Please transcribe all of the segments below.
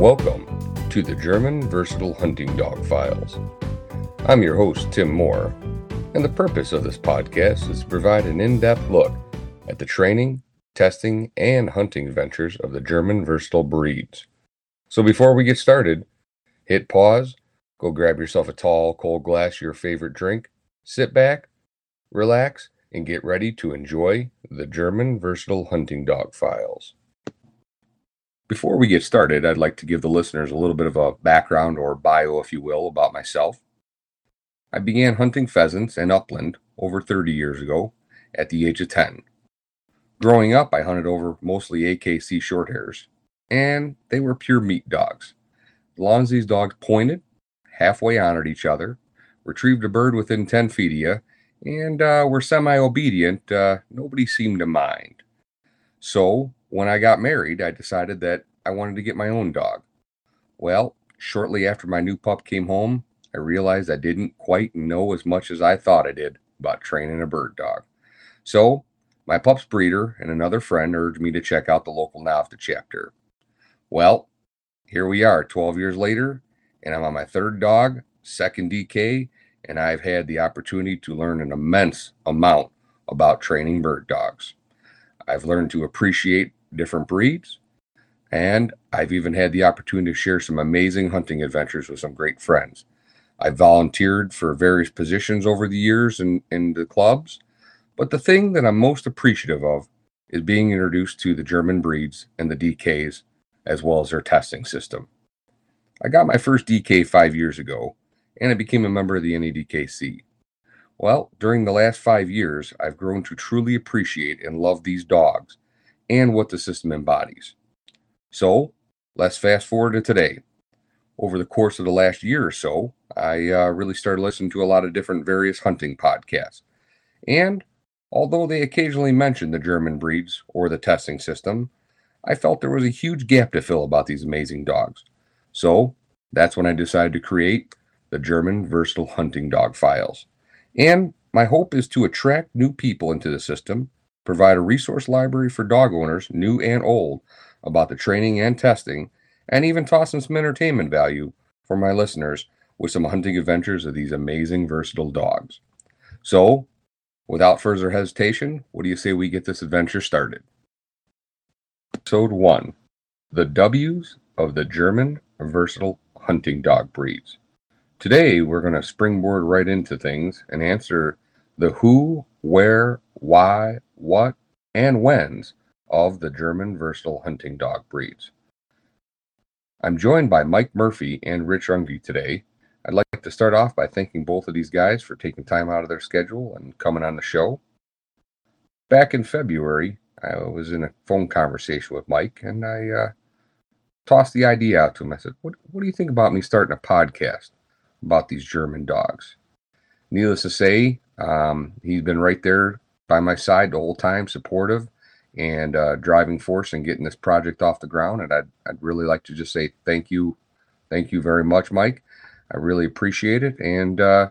Welcome to the German Versatile Hunting Dog Files. I'm your host, Tim Moore, and the purpose of this podcast is to provide an in depth look at the training, testing, and hunting ventures of the German versatile breeds. So before we get started, hit pause, go grab yourself a tall, cold glass your favorite drink, sit back, relax, and get ready to enjoy the German Versatile Hunting Dog Files. Before we get started, I'd like to give the listeners a little bit of a background or bio, if you will, about myself. I began hunting pheasants and upland over 30 years ago at the age of 10. Growing up, I hunted over mostly AKC shorthairs, and they were pure meat dogs. As long as these dogs pointed, halfway honored each other, retrieved a bird within 10 feet of you, and uh, were semi obedient, uh, nobody seemed to mind. So, when I got married, I decided that I wanted to get my own dog. Well, shortly after my new pup came home, I realized I didn't quite know as much as I thought I did about training a bird dog. So, my pup's breeder and another friend urged me to check out the local NAVHDA chapter. Well, here we are 12 years later, and I'm on my third dog, second DK, and I've had the opportunity to learn an immense amount about training bird dogs. I've learned to appreciate different breeds, and I've even had the opportunity to share some amazing hunting adventures with some great friends. I've volunteered for various positions over the years in, in the clubs, but the thing that I'm most appreciative of is being introduced to the German breeds and the DKs, as well as their testing system. I got my first DK five years ago, and I became a member of the NADKC. Well, during the last five years, I've grown to truly appreciate and love these dogs and what the system embodies. So, let's fast forward to today. Over the course of the last year or so, I uh, really started listening to a lot of different various hunting podcasts. And although they occasionally mention the German breeds or the testing system, I felt there was a huge gap to fill about these amazing dogs. So, that's when I decided to create the German Versatile Hunting Dog Files. And my hope is to attract new people into the system, provide a resource library for dog owners, new and old, about the training and testing, and even toss in some entertainment value for my listeners with some hunting adventures of these amazing, versatile dogs. So, without further hesitation, what do you say we get this adventure started? Episode 1 The W's of the German Versatile Hunting Dog Breeds. Today, we're going to springboard right into things and answer the who, where, why, what, and whens of the German versatile hunting dog breeds. I'm joined by Mike Murphy and Rich Ungvy today. I'd like to start off by thanking both of these guys for taking time out of their schedule and coming on the show. Back in February, I was in a phone conversation with Mike and I uh, tossed the idea out to him. I said, what, what do you think about me starting a podcast? about these German dogs. Needless to say, um, he's been right there by my side the whole time, supportive and uh, driving force and getting this project off the ground. And I'd, I'd really like to just say thank you, thank you very much, Mike. I really appreciate it. And uh,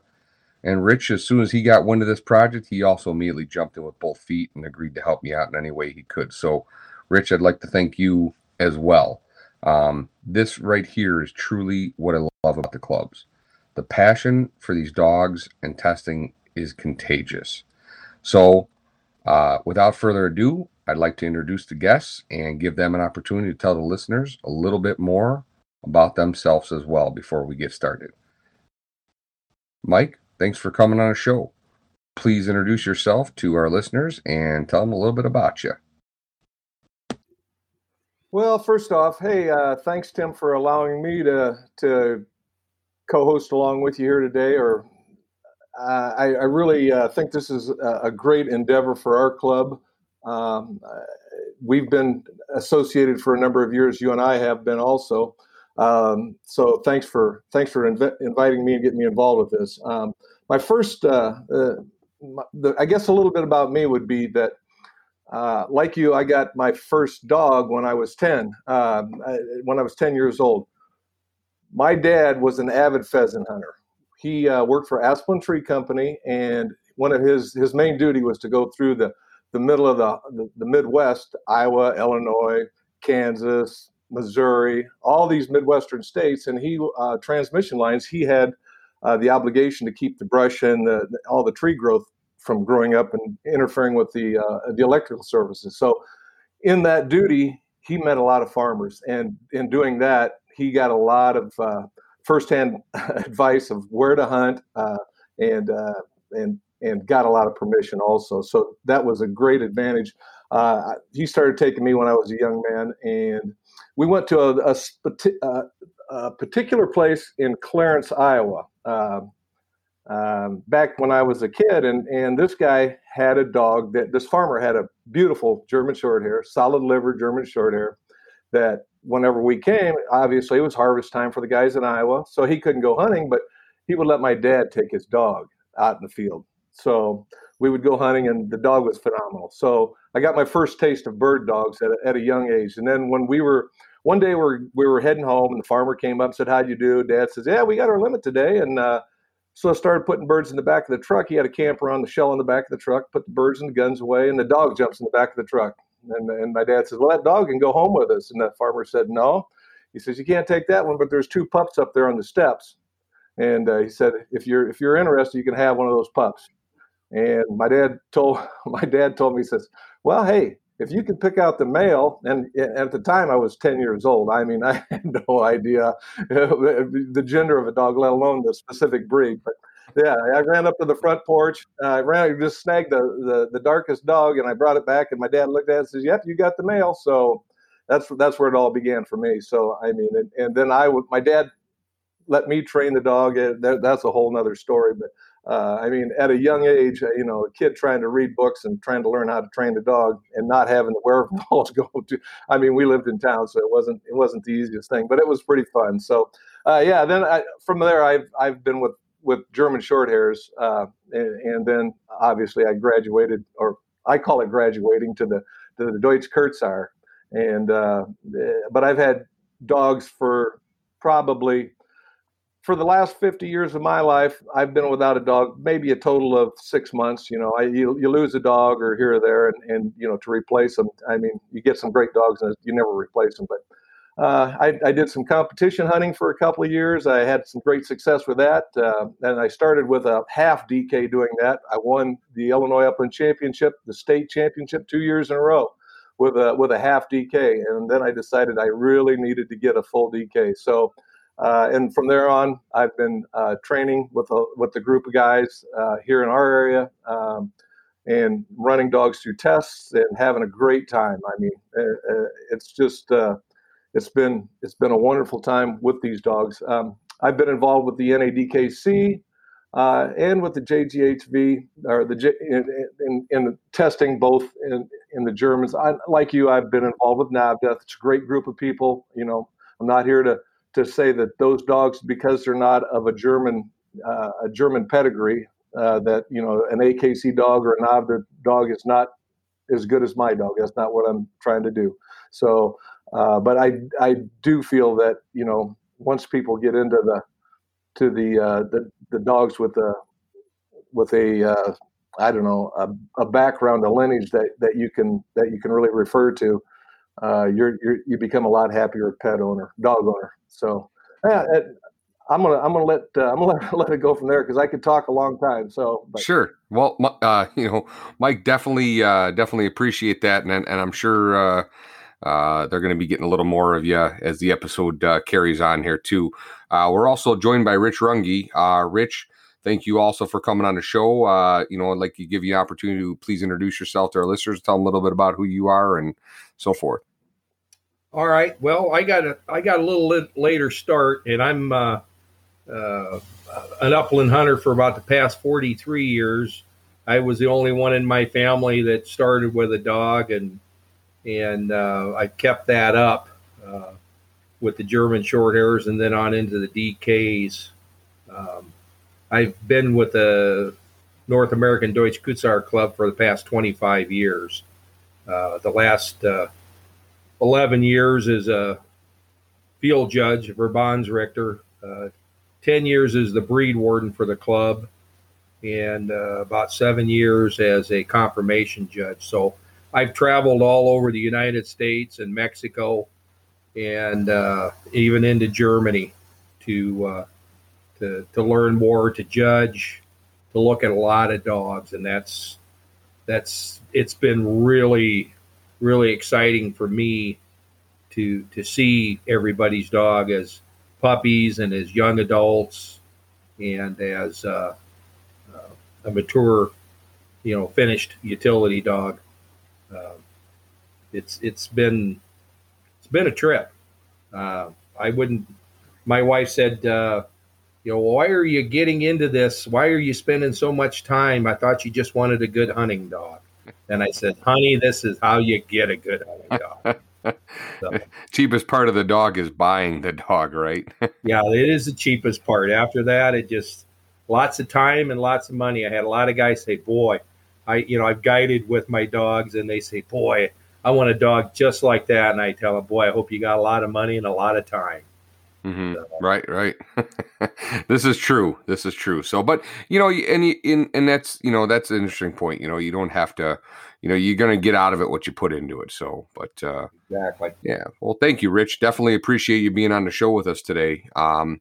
and Rich, as soon as he got wind of this project, he also immediately jumped in with both feet and agreed to help me out in any way he could. So, Rich, I'd like to thank you as well. Um, this right here is truly what I love about the clubs. The passion for these dogs and testing is contagious. So, uh, without further ado, I'd like to introduce the guests and give them an opportunity to tell the listeners a little bit more about themselves as well before we get started. Mike, thanks for coming on the show. Please introduce yourself to our listeners and tell them a little bit about you. Well, first off, hey, uh, thanks Tim for allowing me to to co-host along with you here today. Or I, I, really uh, think this is a, great endeavor for our club. Um, uh, we've been associated for a number of years. You and I have been also. Um, so thanks for thanks for inv- inviting me and getting me involved with this. Um, my first, uh, uh, my, the, I guess, a little bit about me would be that. Uh, like you, I got my first dog when I was 10, um, when I was 10 years old my dad was an avid pheasant hunter. He uh, worked for Asplundh Tree Company, and one of his his main duty was to go through the the middle of the the, the Midwest, Iowa, Illinois, Kansas, Missouri, all these Midwestern states, and he uh, transmission lines. He had uh, the obligation to keep the brush and the, all the tree growth from growing up and interfering with the uh, the electrical services. So, in that duty, he met a lot of farmers, and in doing that, he got a lot of uh, firsthand advice of where to hunt uh, and uh, and and got a lot of permission also. So that was a great advantage. Uh, he started taking me when I was a young man, and we went to a, a, uh, a particular place in Clarence, Iowa. Um, um, back when I was a kid, and and this guy had a dog that this farmer had a beautiful German Shorthair, solid liver German Shorthair, that whenever we came, obviously it was harvest time for the guys in Iowa, so he couldn't go hunting, but he would let my dad take his dog out in the field. So we would go hunting, and the dog was phenomenal. So I got my first taste of bird dogs at a, at a young age. And then when we were one day we were, we were heading home, and the farmer came up and said, "How'd you do?" Dad says, "Yeah, we got our limit today." And uh, so I started putting birds in the back of the truck. He had a camper on the shell in the back of the truck. Put the birds and the guns away, and the dog jumps in the back of the truck. And, and my dad says, "Well, that dog can go home with us." And that farmer said, "No." He says, "You can't take that one, but there's two pups up there on the steps." And uh, he said, "If you're if you're interested, you can have one of those pups." And my dad told my dad told me he says, "Well, hey, if you can pick out the male," and, at the time I was ten years old. I mean, I had no idea the gender of a dog, let alone the specific breed. But yeah, I ran up to the front porch. Uh, I ran, just snagged the, the the darkest dog, and I brought it back. And my dad looked at it and says, "Yep, you got the mail." So that's that's where it all began for me. So I mean, and, and then I would my dad let me train the dog. That, that's a whole nother story, but uh, I mean, at a young age, you know, a kid trying to read books and trying to learn how to train the dog and not having the wherewithal to go to. I mean, we lived in town, so it wasn't it wasn't the easiest thing, but it was pretty fun. So, uh, yeah. Then I, from there, I've I've been with with German Shorthairs, uh, and, and, then obviously I graduated, or I call it graduating to the to the Deutsch Kurzhaar, and uh, eh, but I've had dogs for probably for the last 50 years of my life, I've been without a dog, maybe a total of six months. You know, I, you, you lose a dog or here or there, and, and, you know, to replace them, I mean, you get some great dogs and you never replace them. But uh, I, I, did some competition hunting for a couple of years. I had some great success with that. Uh, and I started with a half DK doing that. I won the Illinois Upland Championship, the state championship, two years in a row with a with a half DK. And then I decided I really needed to get a full DK. So uh, and from there on, I've been uh, training with a, with the group of guys uh, here in our area um, and running dogs through tests and having a great time. I mean, uh, it's just it's been it's been a wonderful time with these dogs. Um, I've been involved with the NADKC and with the JGHV or the J, in, in, in, testing both in, in the Germans. I, like you, I've been involved with NAVHDA. It's a great group of people. You know, I'm not here to to say that those dogs, because they're not of a German uh, a German pedigree, uh, that you know an AKC dog or an NAVHDA dog is not as good as my dog. That's not what I'm trying to do. So, uh, but I I do feel that you know once people get into the to the uh, the, the dogs with a with a uh, I don't know a, a background, a lineage that, that you can that you can really refer to, uh, you're, you're you become a lot happier pet owner, dog owner. So, yeah, it, I'm gonna I'm gonna let uh, I'm gonna let, let, it go from there because I could talk a long time. So but. sure. Well, uh, you know, Mike definitely uh, definitely appreciate that, and and I'm sure uh, they're going to be getting a little more of you as the episode uh, carries on here too. Uh, we're also joined by Rich Runge. Uh, Rich, thank you also for coming on the show. Uh, you know, I'd like to give you an opportunity to please introduce yourself to our listeners, tell them a little bit about who you are and so forth. All right. Well, I got a I got a little later start, and I'm an upland hunter for about the past 43 years. I was the only one in my family that started with a dog, and and uh, I kept that up uh, with the German short hairs, and then on into the DKs. Um, I've been with the North American Deutsch Kurzhaar Club for the past 25 years. Uh, the last uh, 11 years as a field judge, Verbandsrichter, uh, 10 years as the breed warden for the club, and uh, about seven years as a conformation judge. So I've traveled all over the United States and Mexico and uh, even into Germany to uh, to to learn more, to judge, to look at a lot of dogs, and that's that's it's been really really exciting for me to to see everybody's dog as puppies and as young adults and as uh, uh, a mature, you know, finished utility dog. Uh, it's it's been it's been a trip. Uh, I wouldn't. My wife said, uh, you know, why are you getting into this? Why are you spending so much time? I thought you just wanted a good hunting dog. And I said, honey, this is how you get a good hunting dog. So, cheapest part of the dog is buying the dog, right? yeah, it is the cheapest part. After that, it just lots of time and lots of money. I had a lot of guys say, "Boy, I you know I've guided with my dogs," and they say, "Boy, I want a dog just like that." And I tell them, "Boy, I hope you got a lot of money and a lot of time." Mm-hmm. So, right, right. this is true. This is true. So, but you know, and and and that's you know that's an interesting point. You know, you don't have to. You know, you're going to get out of it what you put into it. So, but uh, exactly. Yeah. Well, thank you, Rich. Definitely appreciate you being on the show with us today. Um,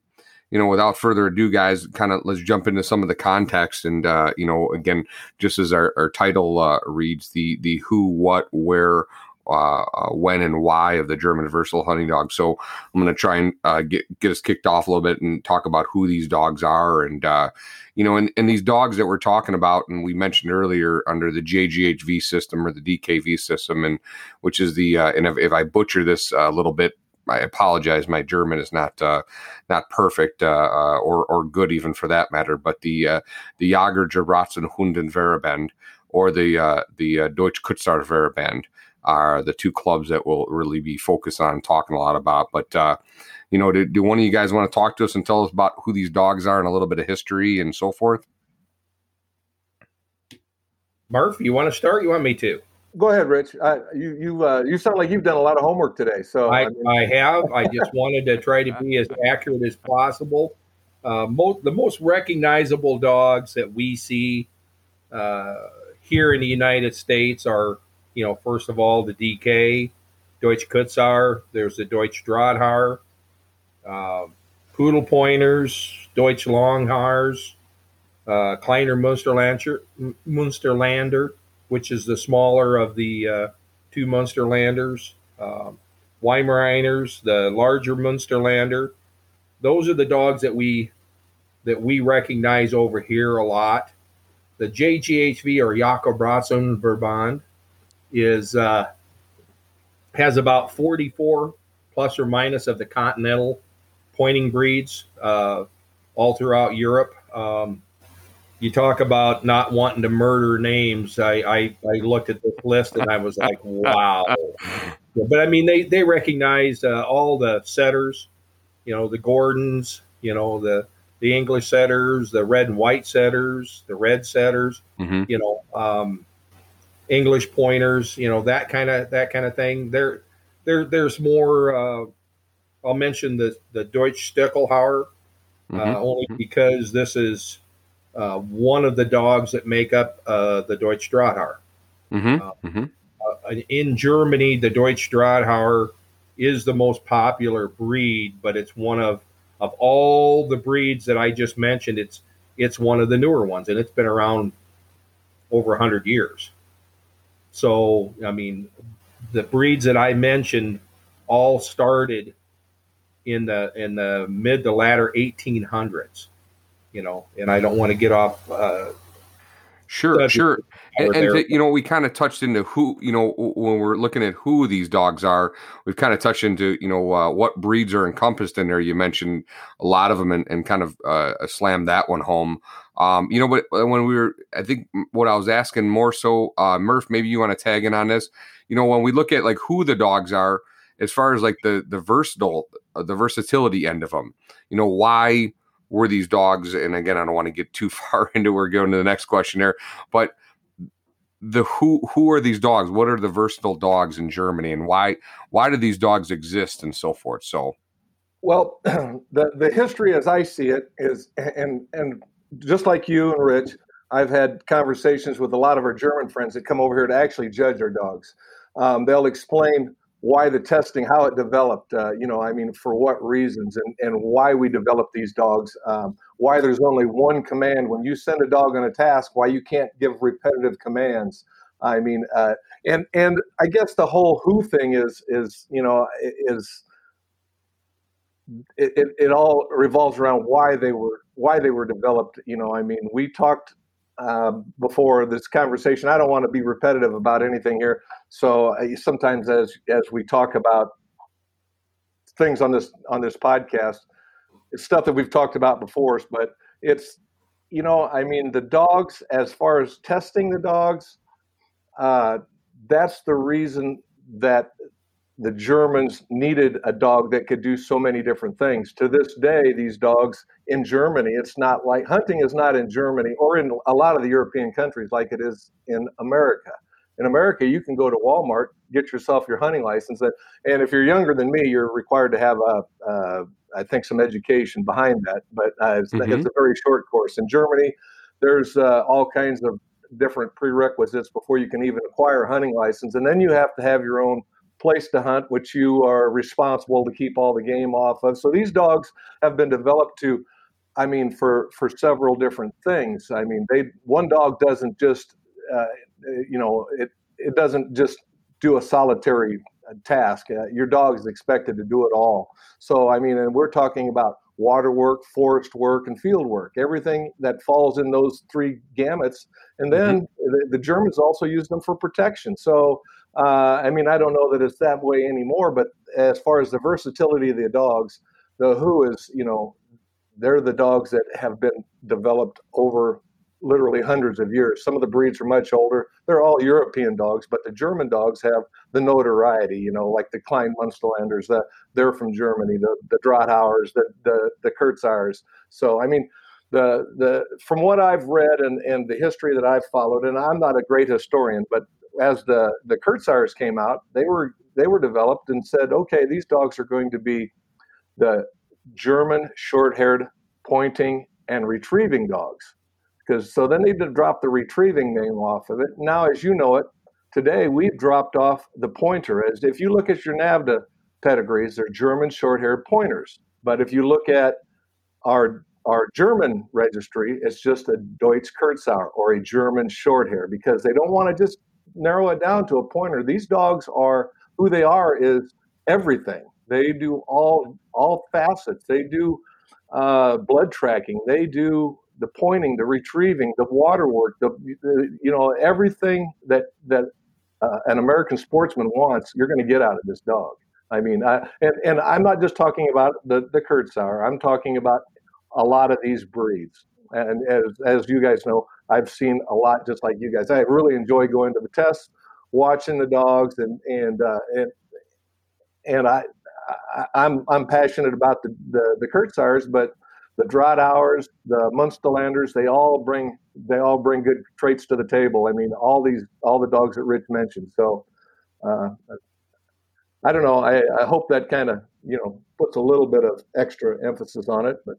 you know, without further ado, guys, kind of let's jump into some of the context. And uh, you know, again, just as our, our title uh, reads, the the who, what, where, uh, uh, when and why of the German versatile hunting dog. So I'm going to try and uh, get get us kicked off a little bit and talk about who these dogs are, and uh, you know, and, and these dogs that we're talking about, and we mentioned earlier under the JGHV system or the DKV system, and which is the and if, if I butcher this a little bit, I apologize. My German is not uh, not perfect uh, uh, or or good even for that matter. But the uh, the Jager Gebratzen Hunden Verband or the uh, the uh, Deutsch Kurzhaar Verband are the two clubs that we'll really be focused on talking a lot about. But you know, do, do one of you guys want to talk to us and tell us about who these dogs are and a little bit of history and so forth? Murph, you want to start? You want me to? Go ahead, Rich. Uh, you you uh, you sound like you've done a lot of homework today. So I, I, mean. I have. I just wanted to try to be as accurate as possible. Uh, most the most recognizable dogs that we see uh, here in the United States are, you know, first of all the DK, Deutsch Kurzhaar. There's the Deutsch Drahthaar, uh, Poodle Pointers, Deutsch Longhaars, uh, Kleiner Munsterlander, Munsterlander which is the smaller of the uh, two Munsterlanders. Um, Weimaraners, the larger Munsterlander. Those are the dogs that we that we recognize over here a lot. The JGHV or Jakob Jacobratsen Verband is uh, has about 44 plus or minus of the continental pointing breeds uh, all throughout Europe. Um, you talk about not wanting to murder names. I, I, I looked at this list and I was like, wow. but I mean, they, they recognize uh, all the setters, you know, the Gordons, you know, the, the English setters, the red and white setters, the red setters, mm-hmm. you know, um, English pointers, you know, that kind of, that kind of thing. There, there, there's more, uh, I'll mention the, the Deutsch Stückelhauer, uh, mm-hmm. only because this is, uh, one of the dogs that make up uh, the Deutsch Drahthaar. Mm-hmm. Uh, mm-hmm. Uh, in Germany, the Deutsch Drahthaar is the most popular breed, but it's one of of all the breeds that I just mentioned. It's it's one of the newer ones, and it's been around over hundred years. So, I mean, the breeds that I mentioned all started in the in the mid to latter 1800s you know, and I don't want to get off. Uh, sure, sure. And, and to, you know, we kind of touched into who, you know, when we're looking at who these dogs are, we've kind of touched into, you know, uh, what breeds are encompassed in there. You mentioned a lot of them and, and kind of uh, slammed that one home. Um, you know, but when we were, I think what I was asking more so, uh, Murph, maybe you want to tag in on this. You know, when we look at like who the dogs are, as far as like the the versatile, uh, the versatility end of them, you know, why were these dogs? And again i don't want to get too far into we're going to the next question there but the who who are these dogs? What are the versatile dogs in germany? And why why do these dogs exist and so forth? So well the the history as i see it is and and just like you and rich i've had conversations with a lot of our german friends that come over here to actually judge our dogs. Um, they'll explain why the testing, how it developed, uh, you know, I mean, for what reasons and, and why we developed these dogs, um, why there's only one command. When you send a dog on a task, why you can't give repetitive commands. I mean, uh, and and I guess the whole who thing is is you know is it, it, it all revolves around why they were why they were developed. You know, I mean, we talked uh, before this conversation. I don't want to be repetitive about anything here. So uh, sometimes, as as we talk about things on this on this podcast, it's stuff that we've talked about before. But it's you know, I mean, the dogs. As far as testing the dogs, uh, that's the reason that the Germans needed a dog that could do so many different things. To this day, these dogs in Germany, it's not like hunting is not in Germany or in a lot of the European countries like it is in America. In America, you can go to Walmart, get yourself your hunting license, and if you're younger than me, you're required to have a, uh, I think, some education behind that. But uh, it's, mm-hmm. it's, a very short course. In Germany, there's uh, all kinds of different prerequisites before you can even acquire a hunting license, and then you have to have your own place to hunt, which you are responsible to keep all the game off of. So these dogs have been developed to, I mean, for for several different things. I mean, they one dog doesn't just, uh, you know, it it doesn't just do a solitary uh, task. Uh, your dog is expected to do it all. So I mean, and we're talking about water work, forest work, and field work. Everything that falls in those three gamuts. And then mm-hmm. the, the Germans also use them for protection. So uh, I mean, I don't know that it's that way anymore, but as far as the versatility of the dogs, the Who is, you know, they're the dogs that have been developed over literally hundreds of years. Some of the breeds are much older. They're all European dogs, but the German dogs have the notoriety, you know, like the Klein Munsterlanders, the, they're from Germany, the, the Drahtauers, the, the, the Kurzauers. So, I mean, the, the, from what I've read and, and the history that I've followed, and I'm not a great historian, but as the the Kurzauers came out, they were they were developed and said, okay, these dogs are going to be the German short-haired pointing and retrieving dogs. Because so then they to drop the retrieving name off of it. Now, as you know it, today we've dropped off the pointer. As if you look at your NAVHDA pedigrees, they're German short-haired pointers. But if you look at our our German registry, it's just a Deutsch Kurzauer or a German short hair because they don't want to just narrow it down to a pointer. These dogs are who they are is everything. They do all all facets. They do uh, blood tracking. They do the pointing, the retrieving, the water work, the, the you know everything that that uh, an American sportsman wants. You're going to get out of this dog. I mean, I, and and I'm not just talking about the the Kurzauer. I'm talking about a lot of these breeds. And as as you guys know, I've seen a lot just like you guys. I really enjoy going to the tests, watching the dogs, and and uh, and and I, I am I'm, I'm passionate about the the, the Kurzauers, but the Drahtauers, the Munsterlanders, they all bring they all bring good traits to the table. I mean, all these all the dogs that Rich mentioned. So. Uh, I don't know. I, I hope that kind of you know puts a little bit of extra emphasis on it, but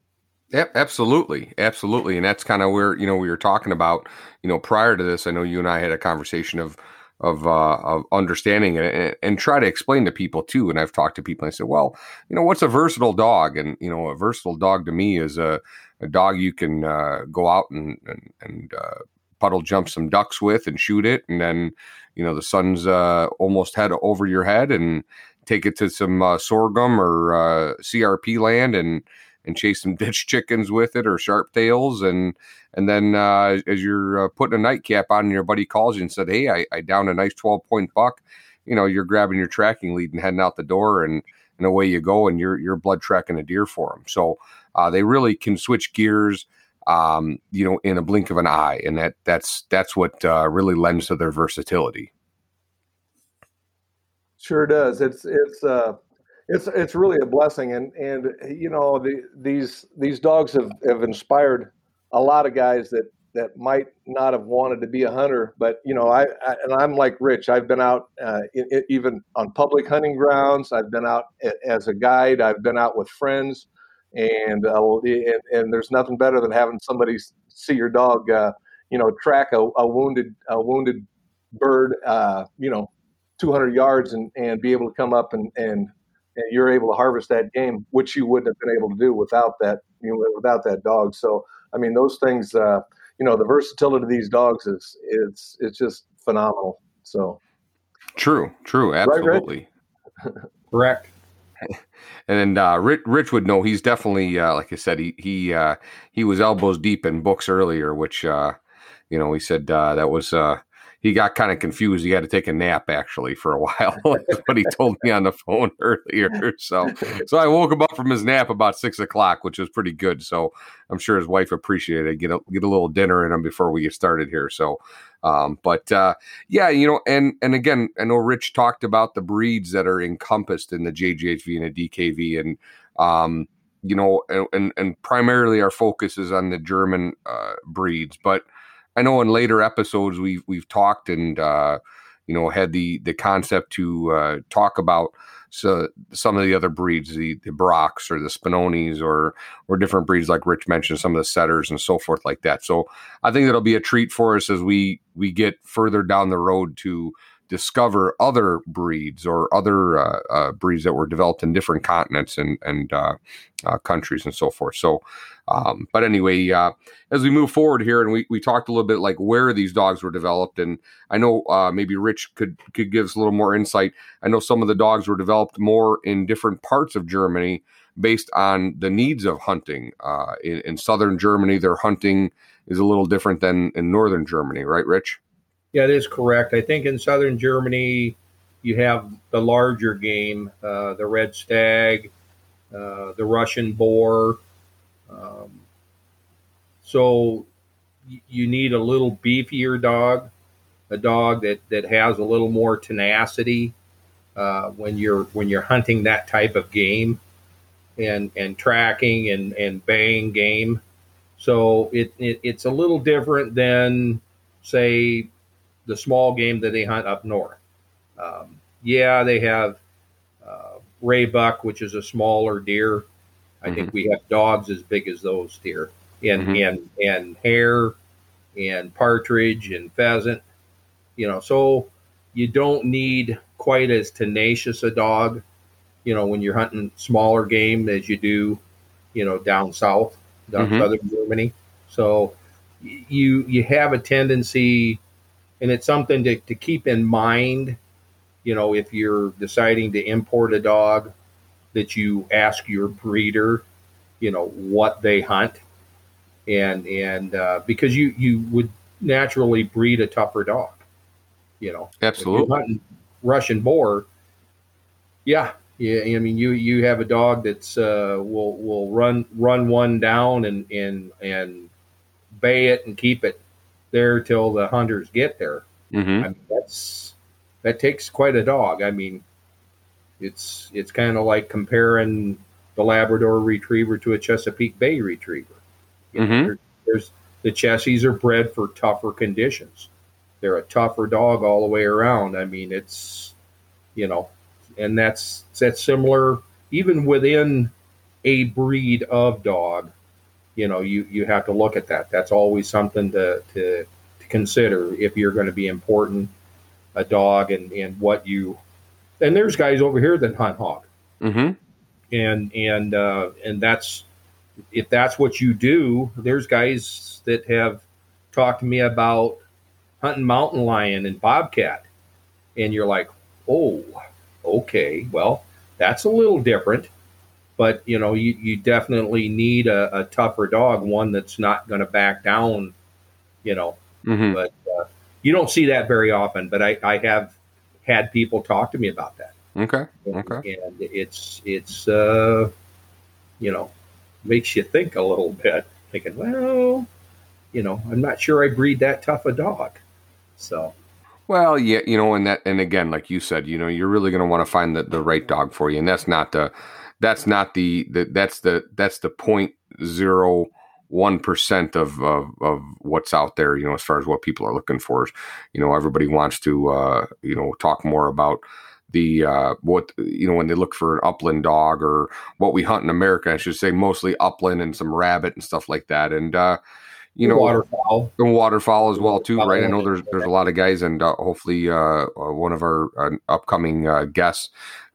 Yep, absolutely, absolutely, and that's kind of where you know we were talking about. You know, prior to this, I know you and I had a conversation of of uh, of understanding it and, and, try to explain to people too. And I've talked to people and I said, well, you know, what's a versatile dog? And you know, a versatile dog to me is a, a dog you can uh, go out and and, and uh, puddle jump some ducks with and shoot it, and then you know the sun's uh, almost head over your head and take it to some uh, sorghum or uh, CRP land and and chase some ditch chickens with it or sharp tails and and then uh, as you're uh, putting a nightcap on and your buddy calls you and said hey I, I downed a nice 12 point buck you know you're grabbing your tracking lead and heading out the door and and away you go and you're you're blood tracking a deer for them so uh, they really can switch gears um, you know in a blink of an eye and that that's that's what uh, really lends to their versatility. Sure does. It's it's uh it's it's really a blessing, and and you know the, these these dogs have, have inspired a lot of guys that that might not have wanted to be a hunter, but you know I, I and I'm like Rich. I've been out uh, in, in, even on public hunting grounds. I've been out as a guide. I've been out with friends, and uh, and, and, there's nothing better than having somebody see your dog, uh, you know, track a, a wounded a wounded bird, uh, you know, 200 yards and, and be able to come up and, and and you're able to harvest that game, which you wouldn't have been able to do without that you know without that dog. So I mean those things, uh, you know, the versatility of these dogs is it's it's just phenomenal. So true, true, absolutely, right, correct. And then uh, Rich, Rich would know he's definitely uh, like I said he he uh, he was elbows deep in books earlier, which uh, you know he said uh, that was uh, he got kind of confused. He had to take a nap actually for a while. What he told me on the phone earlier. So, so I woke him up from his nap about six o'clock, which was pretty good. So I'm sure his wife appreciated it. Get a get a little dinner in him before we get started here. So, um, but uh, yeah, you know, and and again, I know Rich talked about the breeds that are encompassed in the JGHV and the DKV, and um, you know, and and primarily our focus is on the German uh, breeds, but I know in later episodes we've we've talked and uh, you know had the the concept to uh, talk about so some of the other breeds, the the Brocks or the Spinonis or or different breeds like Rich mentioned, some of the setters and so forth like that. So I think that'll be a treat for us as we we get further down the road to discover other breeds or other uh, uh, breeds that were developed in different continents and and uh, uh countries and so forth. So, um, but anyway, uh, as we move forward here, and we, we talked a little bit like where these dogs were developed, and I know uh, maybe Rich could could give us a little more insight. I know some of the dogs were developed more in different parts of Germany based on the needs of hunting. in, in southern Germany, their hunting is a little different than in northern Germany, right, Rich? Yeah, it is correct. I think in southern Germany, you have the larger game, uh, the red stag, uh, the Russian boar. Um, so y- you need a little beefier dog, a dog that, that has a little more tenacity uh, when you're when you're hunting that type of game and and tracking and and baying game. So it, it it's a little different than say the small game that they hunt up north. Um, yeah, they have uh, ray buck, which is a smaller deer. I mm-hmm. think we have dogs as big as those deer, and mm-hmm. and and hare, and partridge and pheasant. You know, so you don't need quite as tenacious a dog. You know, when you're hunting smaller game as you do, you know, down south, down mm-hmm. southern Germany. So you you have a tendency and it's something to, to keep in mind you know if you're deciding to import a dog that you ask your breeder you know what they hunt. And and uh, because you you would naturally breed a tougher dog you know. Absolutely. russian boar yeah yeah i mean you you have a dog that's uh will will run run one down and and and bay it and keep it there till the hunters get there. Mm-hmm. I mean, that's that takes quite a dog. I mean, it's it's kind of like comparing the Labrador Retriever to a Chesapeake Bay Retriever. You mm-hmm. there, there's the Chessies are bred for tougher conditions. They're a tougher dog all the way around. I mean, it's you know, and that's that's similar even within a breed of dog you know you you have to look at that. That's always something to to, to consider if you're going to be important a dog and and what you and there's guys over here that hunt hog. Mm-hmm. and and uh, and that's if that's what you do there's guys that have talked to me about hunting mountain lion and bobcat. And you're like oh okay. Well that's a little different but you know you, you definitely need a, a tougher dog one that's not going to back down you know. Mm-hmm. but uh, you don't see that very often but I, I have had people talk to me about that. Okay and, okay. and it's it's uh you know makes you think a little bit thinking well you know i'm not sure i breed that tough a dog. So. Well, yeah, you know, and that, and again, like you said, you know, you're really going to want to find the, the right dog for you, and that's not the, that's not the, the that's the that's the point zero one percent of, of of what's out there. You know, as far as what people are looking for. You know, everybody wants to uh, you know talk more about the uh, what you know when they look for an upland dog or what we hunt in America. I should say mostly upland and some rabbit and stuff like that. And uh, you know waterfowl and waterfowl as well too, right? I know there's there's a lot of guys, and uh, hopefully uh, uh one of our uh, upcoming uh, guests.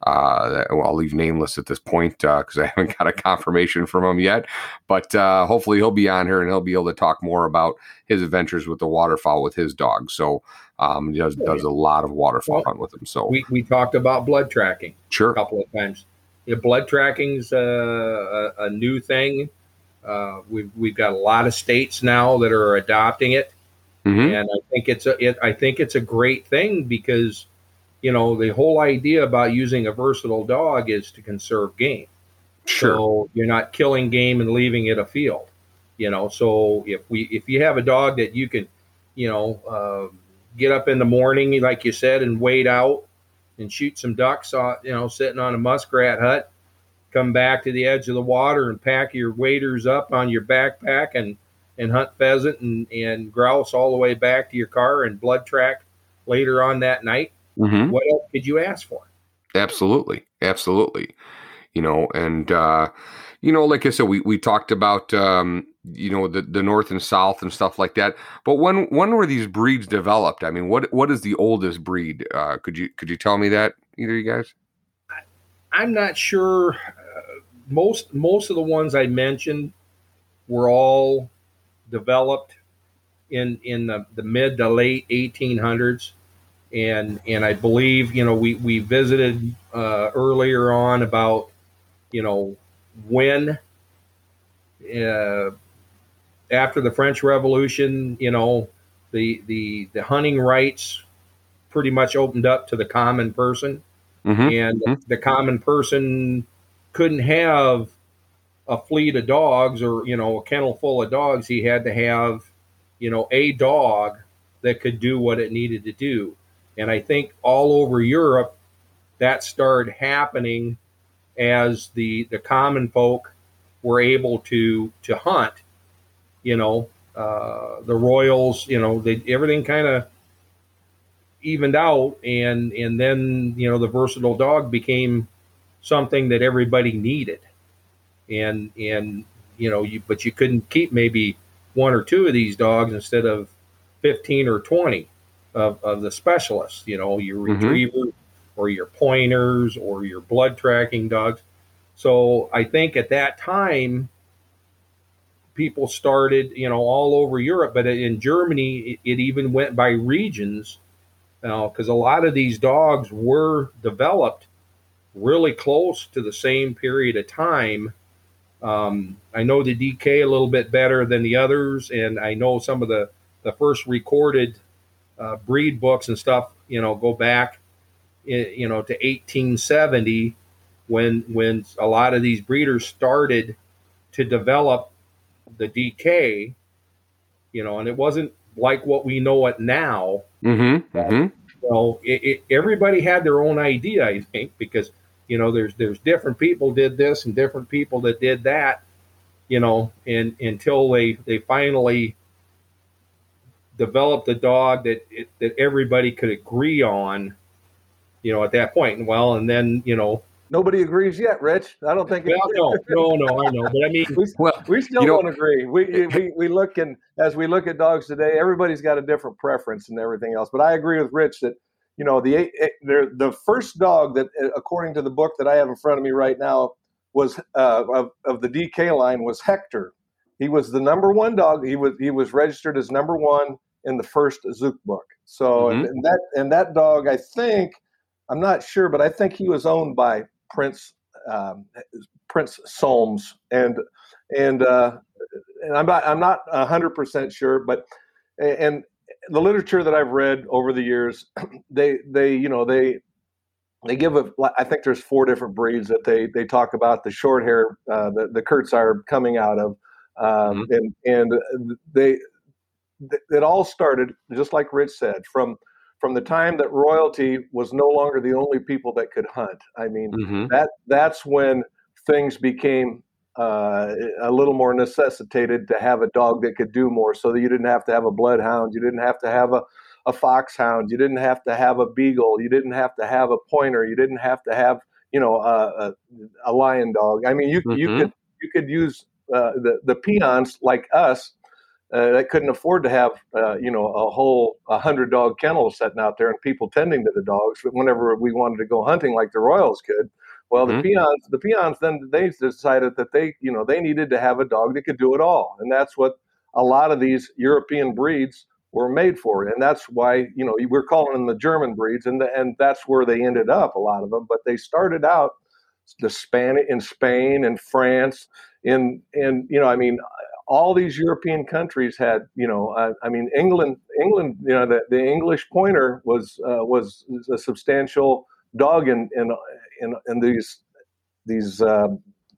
Uh, I'll leave nameless at this point because I haven't got a confirmation from him yet. But hopefully he'll be on here and he'll be able to talk more about his adventures with the waterfowl with his dog. So um, he does does a lot of waterfowl well, hunt with him. So we, we talked about blood tracking sure a couple of times. Yeah, blood tracking's a, a, a new thing uh, we've we've got a lot of states now that are adopting it, mm-hmm. and I think it's a it, I think it's a great thing because you know the whole idea about using a versatile dog is to conserve game. Sure. So you're not killing game and leaving it a field. You know, so if we if you have a dog that you can, you know, uh, get up in the morning like you said and wait out and shoot some ducks, uh, you know, sitting on a muskrat hut come back to the edge of the water and pack your waders up on your backpack and and hunt pheasant and, and grouse all the way back to your car and blood track later on that night. Mm-hmm. What else could you ask for? Absolutely. Absolutely. You know, and, uh, you know, like I said, we, we talked about, um, you know, the, the North and South and stuff like that. But when, when were these breeds developed? I mean, what, what is the oldest breed? Uh, could you, could you tell me that either you guys? I'm not sure most most of the ones I mentioned were all developed in in the, the mid to late 1800s, and and I believe you know we we visited uh, earlier on about you know when uh, after the French Revolution, you know the the the hunting rights pretty much opened up to the common person, mm-hmm. and mm-hmm. the common person couldn't have a fleet of dogs or you know a kennel full of dogs he had to have you know a dog that could do what it needed to do and i think all over europe that started happening as the the common folk were able to to hunt you know uh, the royals you know they everything kind of evened out and and then you know the versatile dog became something that everybody needed. And and you know, you but you couldn't keep maybe one or two of these dogs instead of 15 or 20 of, of the specialists, you know, your mm-hmm. retrievers or your pointers or your blood tracking dogs. So I think at that time, people started, you know, all over Europe, but in Germany, it, it even went by regions because a lot of these dogs were developed really close to the same period of time. Um, I know the DK a little bit better than the others, and I know some of the, the first recorded uh, breed books and stuff, you know, go back, you know, to 1870 when when a lot of these breeders started to develop the DK, you know, and it wasn't like what we know it now. Mm-hmm, mm-hmm. You know, it, it, everybody had their own idea, I think, because – you know there's there's different people did this and different people that did that you know and until they they finally developed a dog that it, that everybody could agree on you know at that point. point and well and then you know. Nobody agrees yet rich. I don't think well, no no no i know. But i mean we, well, we still don't agree. We, we we look and as we look at dogs today everybody's got a different preference and everything else. But i agree with rich that you know the the first dog that according to the book that i have in front of me right now was uh, of, of the dk line was hector he was the number one dog. He was he was registered as number one in the first zook book. So mm-hmm. and, and, that and that dog i think i'm not sure but i think he was owned by prince um, prince solms. And and uh, and i'm not i'm not 100% sure but and the literature that I've read over the years, they they you know they they give a I think there's four different breeds that they they talk about. The short hair uh, the the Kurts are coming out of, um, mm-hmm. and and they it all started just like Rich said from from the time that royalty was no longer the only people that could hunt. I mean mm-hmm. that that's when things became uh, a little more necessitated to have a dog that could do more so that you didn't have to have a bloodhound you didn't have to have a, a foxhound you didn't have to have a beagle you didn't have to have a pointer you didn't have to have you know a, a, a lion dog i mean you, mm-hmm. you could you could use uh, the, the peons like us uh, that couldn't afford to have uh, you know a whole a hundred dog kennel sitting out there and people tending to the dogs. But whenever we wanted to go hunting like the Royals could, well, mm-hmm. the peons the peons then they decided that they you know they needed to have a dog that could do it all, and that's what a lot of these European breeds were made for, and that's why you know we're calling them the German breeds, and the, and that's where they ended up a lot of them. But they started out the Span in Spain and France in in you know I mean all these European countries had, you know, I, I mean, England, England, you know, the, the English pointer was uh, was a substantial dog in in in, in these these uh,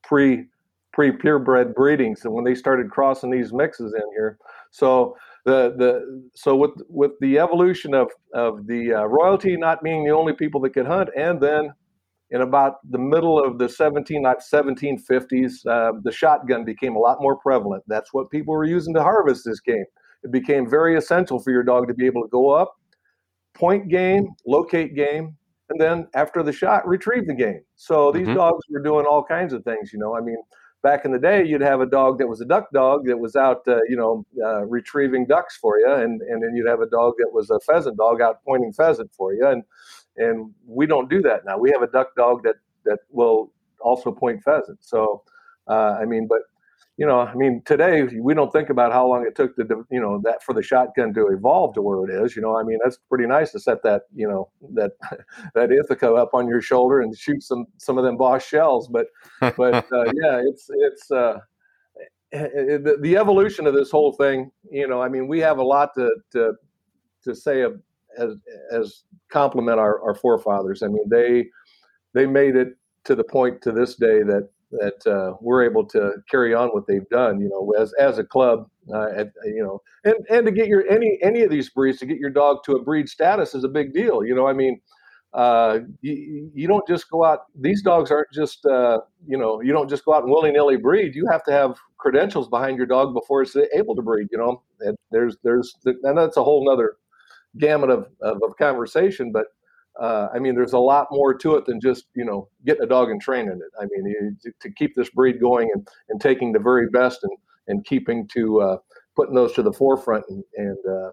pre pre purebred breedings, and when they started crossing these mixes in here, so the the so with with the evolution of of the uh, royalty not being the only people that could hunt, and then in about the middle of the 17 1750s uh, the shotgun became a lot more prevalent. That's what people were using to harvest this game. It became very essential for your dog to be able to go up point game locate game and then after the shot retrieve the game. So these mm-hmm. dogs were doing all kinds of things you know. I mean back in the day you'd have a dog that was a duck dog that was out uh, you know uh, retrieving ducks for you and, and then you'd have a dog that was a pheasant dog out pointing pheasant for you and and we don't do that now. We have a duck dog that that will also point pheasant. So, uh, I mean, but you know, I mean, today we don't think about how long it took to, you know, that for the shotgun to evolve to where it is. You know, I mean, that's pretty nice to set that, you know, that that Ithaca up on your shoulder and shoot some some of them Boss shells. But but uh, yeah, it's it's uh, the, the evolution of this whole thing. You know, I mean, we have a lot to to to say as as compliment our, our forefathers. I mean, they they made it to the point to this day that that uh, we're able to carry on what they've done. You know, as as a club, uh, at, you know, and and to get your any any of these breeds to get your dog to a breed status is a big deal. You know, I mean. Uh, you, you don't just go out. These dogs aren't just, uh, you know, you don't just go out and willy nilly breed. You have to have credentials behind your dog before it's able to breed. You know, and there's, there's, and that's a whole nother gamut of, of, of conversation, but uh, I mean, there's a lot more to it than just you know getting a dog and training it. I mean, you, to, keep this breed going and, and taking the very best and and keeping to uh, putting those to the forefront and, and uh,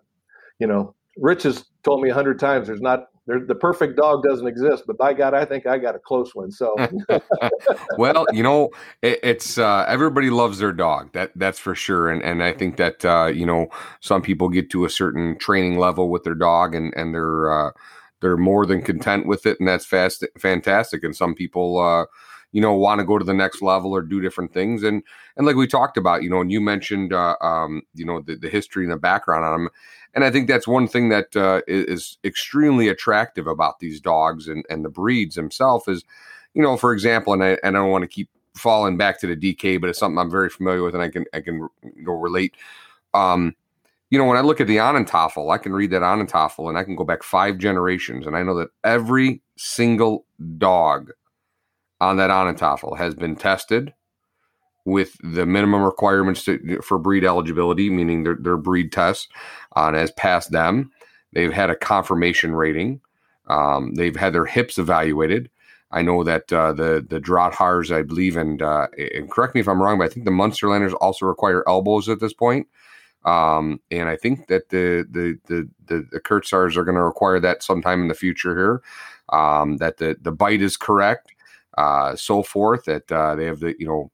you know, Rich has told me a hundred times there's not there, the perfect dog doesn't exist, but by God, I think I got a close one. So, well, you know, it, it's uh, everybody loves their dog. That that's for sure. And and I think that uh, you know some people get to a certain training level with their dog, and and they're uh, they're more than content with it, and that's fast fantastic. And some people. You know, want to go to the next level or do different things, and and like we talked about, you know, and you mentioned, uh, um, you know, the, the history and the background on them, and I think that's one thing that uh, is extremely attractive about these dogs and, and the breeds themselves is, you know, for example, and I, and I don't want to keep falling back to the DK, but it's something I'm very familiar with and I can I can you know relate. Um, you know, when I look at the Ahnentafel, I can read that Ahnentafel and I can go back five generations, and I know that every single dog on that Ahnentafel has been tested with the minimum requirements to, for breed eligibility, meaning their, their breed tests, uh, and has passed them. They've had a conformation rating. Um, they've had their hips evaluated. I know that uh, the the Drahthaars, I believe, and, uh, and correct me if I'm wrong, but I think the Munsterlanders also require elbows at this point. Um, and I think that the the the the, the Kurzhaars are going to require that sometime in the future here. Um, that the the bite is correct, uh, so forth. That uh, they have the you know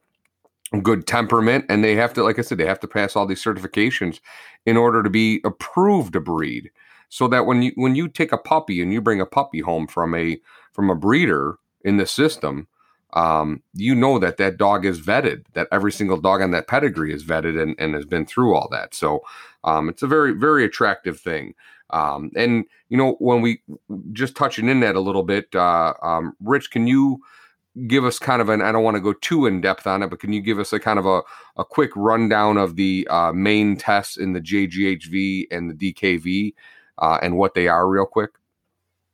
good temperament and they have to like i said they have to pass all these certifications in order to be approved to breed so that when you when you take a puppy and you bring a puppy home from a from a breeder in the system um, you know that that dog is vetted that every single dog on that pedigree is vetted and, and has been through all that so um, it's a very very attractive thing um, and you know when we just touching in that a little bit uh, um, rich can you give us kind of an I don't want to go too in depth on it, but can you give us a kind of a, a quick rundown of the uh, main tests in the JGHV and the DKV uh, and what they are, real quick?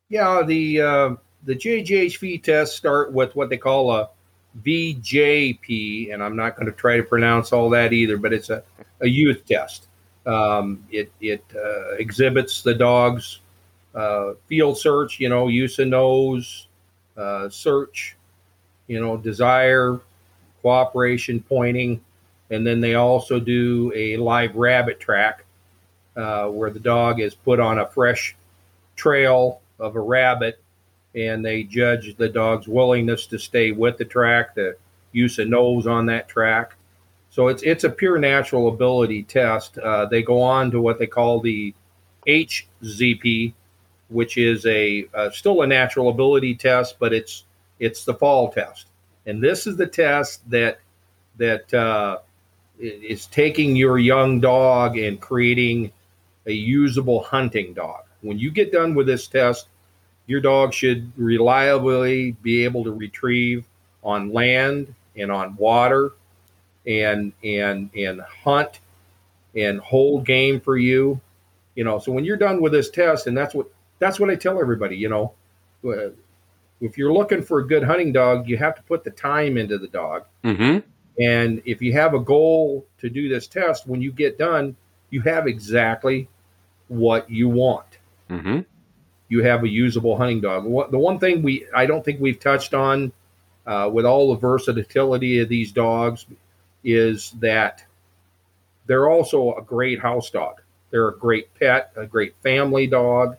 Yeah, the uh, the JGHV tests start with what they call a VJP, and I'm not going to try to pronounce all that either, but it's a, a youth test. Um, it it uh, exhibits the dog's uh, field search, you know, use of nose, uh, search, you know, desire, cooperation, pointing, and then they also do a live rabbit track uh, where the dog is put on a fresh trail of a rabbit and they judge the dog's willingness to stay with the track, the use of nose on that track. So it's it's a pure natural ability test. Uh, they go on to what they call the HZP, which is a uh, still a natural ability test, but it's it's the fall test, and this is the test that that uh, is taking your young dog and creating a usable hunting dog. When you get done with this test, your dog should reliably be able to retrieve on land and on water and and and hunt and hold game for you you know so when you're done with this test and that's what that's what i tell everybody you know if you're looking for a good hunting dog you have to put the time into the dog Mm-hmm. and if you have a goal to do this test when you get done you have exactly what you want Mm-hmm. you have a usable hunting dog. What, the one thing we I don't think we've touched on uh, with all the versatility of these dogs is that they're also a great house dog. They're a great pet, a great family dog.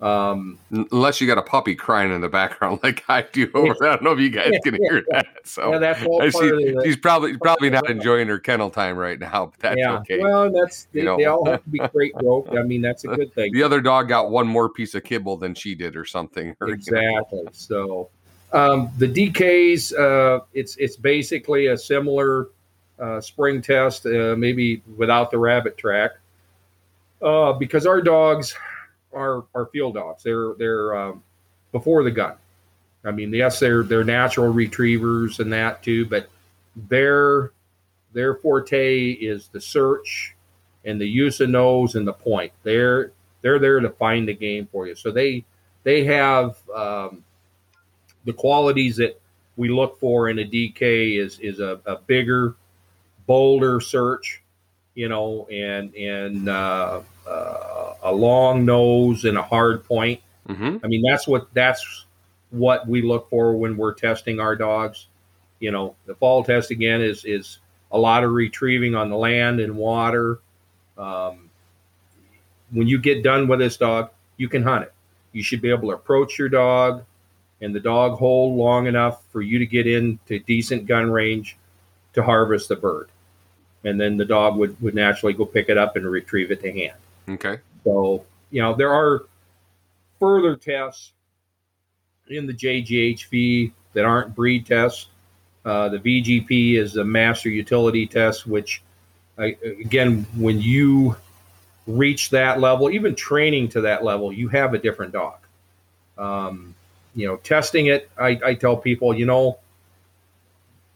Um, Unless you got a puppy crying in the background like I do over there. I don't know if you guys can hear that. So yeah, that's all part see of the, she's probably probably not enjoying her kennel time right now, but that's yeah. okay. Well, that's they, You know. they all have to be great broke. I mean, that's a good thing. the other dog got one more piece of kibble than she did or something. or, you know. Exactly. So um, the DKs, uh, it's it's basically a similar uh, spring test, uh, maybe without the rabbit track, uh, because our dogs are are field dogs. They're they're um, before the gun. I mean, yes, they're they're natural retrievers and that too, but their their forte is the search and the use of nose and the point. They're they're there to find the game for you. So they they have um, the qualities that we look for in a DK is is a, a bigger, bolder search, you know, and and uh, uh, a long nose and a hard point. Mhm. I mean, that's what that's what we look for when we're testing our dogs. You know, the fall test again is is a lot of retrieving on the land and water. Um, when you get done with this dog, you can hunt it. You should be able to approach your dog and the dog hold long enough for you to get into decent gun range to harvest the bird. And then the dog would, would naturally go pick it up and retrieve it to hand. Okay. So, you know, there are further tests in the JGHV that aren't breed tests. Uh, the VGP is a master utility test, which, again, when you reach that level, even training to that level, you have a different dog. Um, you know, testing it, I, I tell people, you know,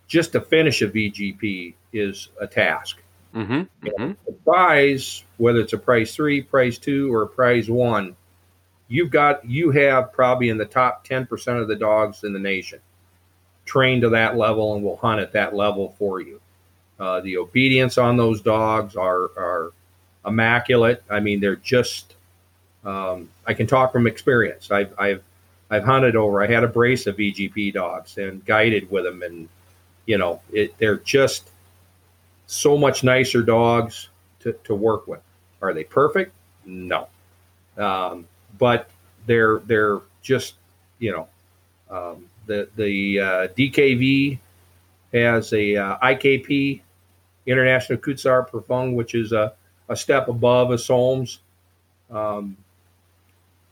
just to finish a VGP is a task Mm-hmm. hmm the prize, whether it's a prize three, prize two, or a prize one, you've got you have probably in the top ten percent of the dogs in the nation trained to that level and will hunt at that level for you. Uh, the obedience on those dogs are are immaculate. I mean, they're just. Um, I can talk from experience. I've I've I've hunted over. I had a brace of VGP dogs and guided with them, and you know, it, they're just so much nicer dogs to, to work with. Are they perfect? No, um, but they're they're just you know um, the the uh, DKV has a uh, IKP International Kurzhaar Prüfung, which is a, a step above a Solms. Um,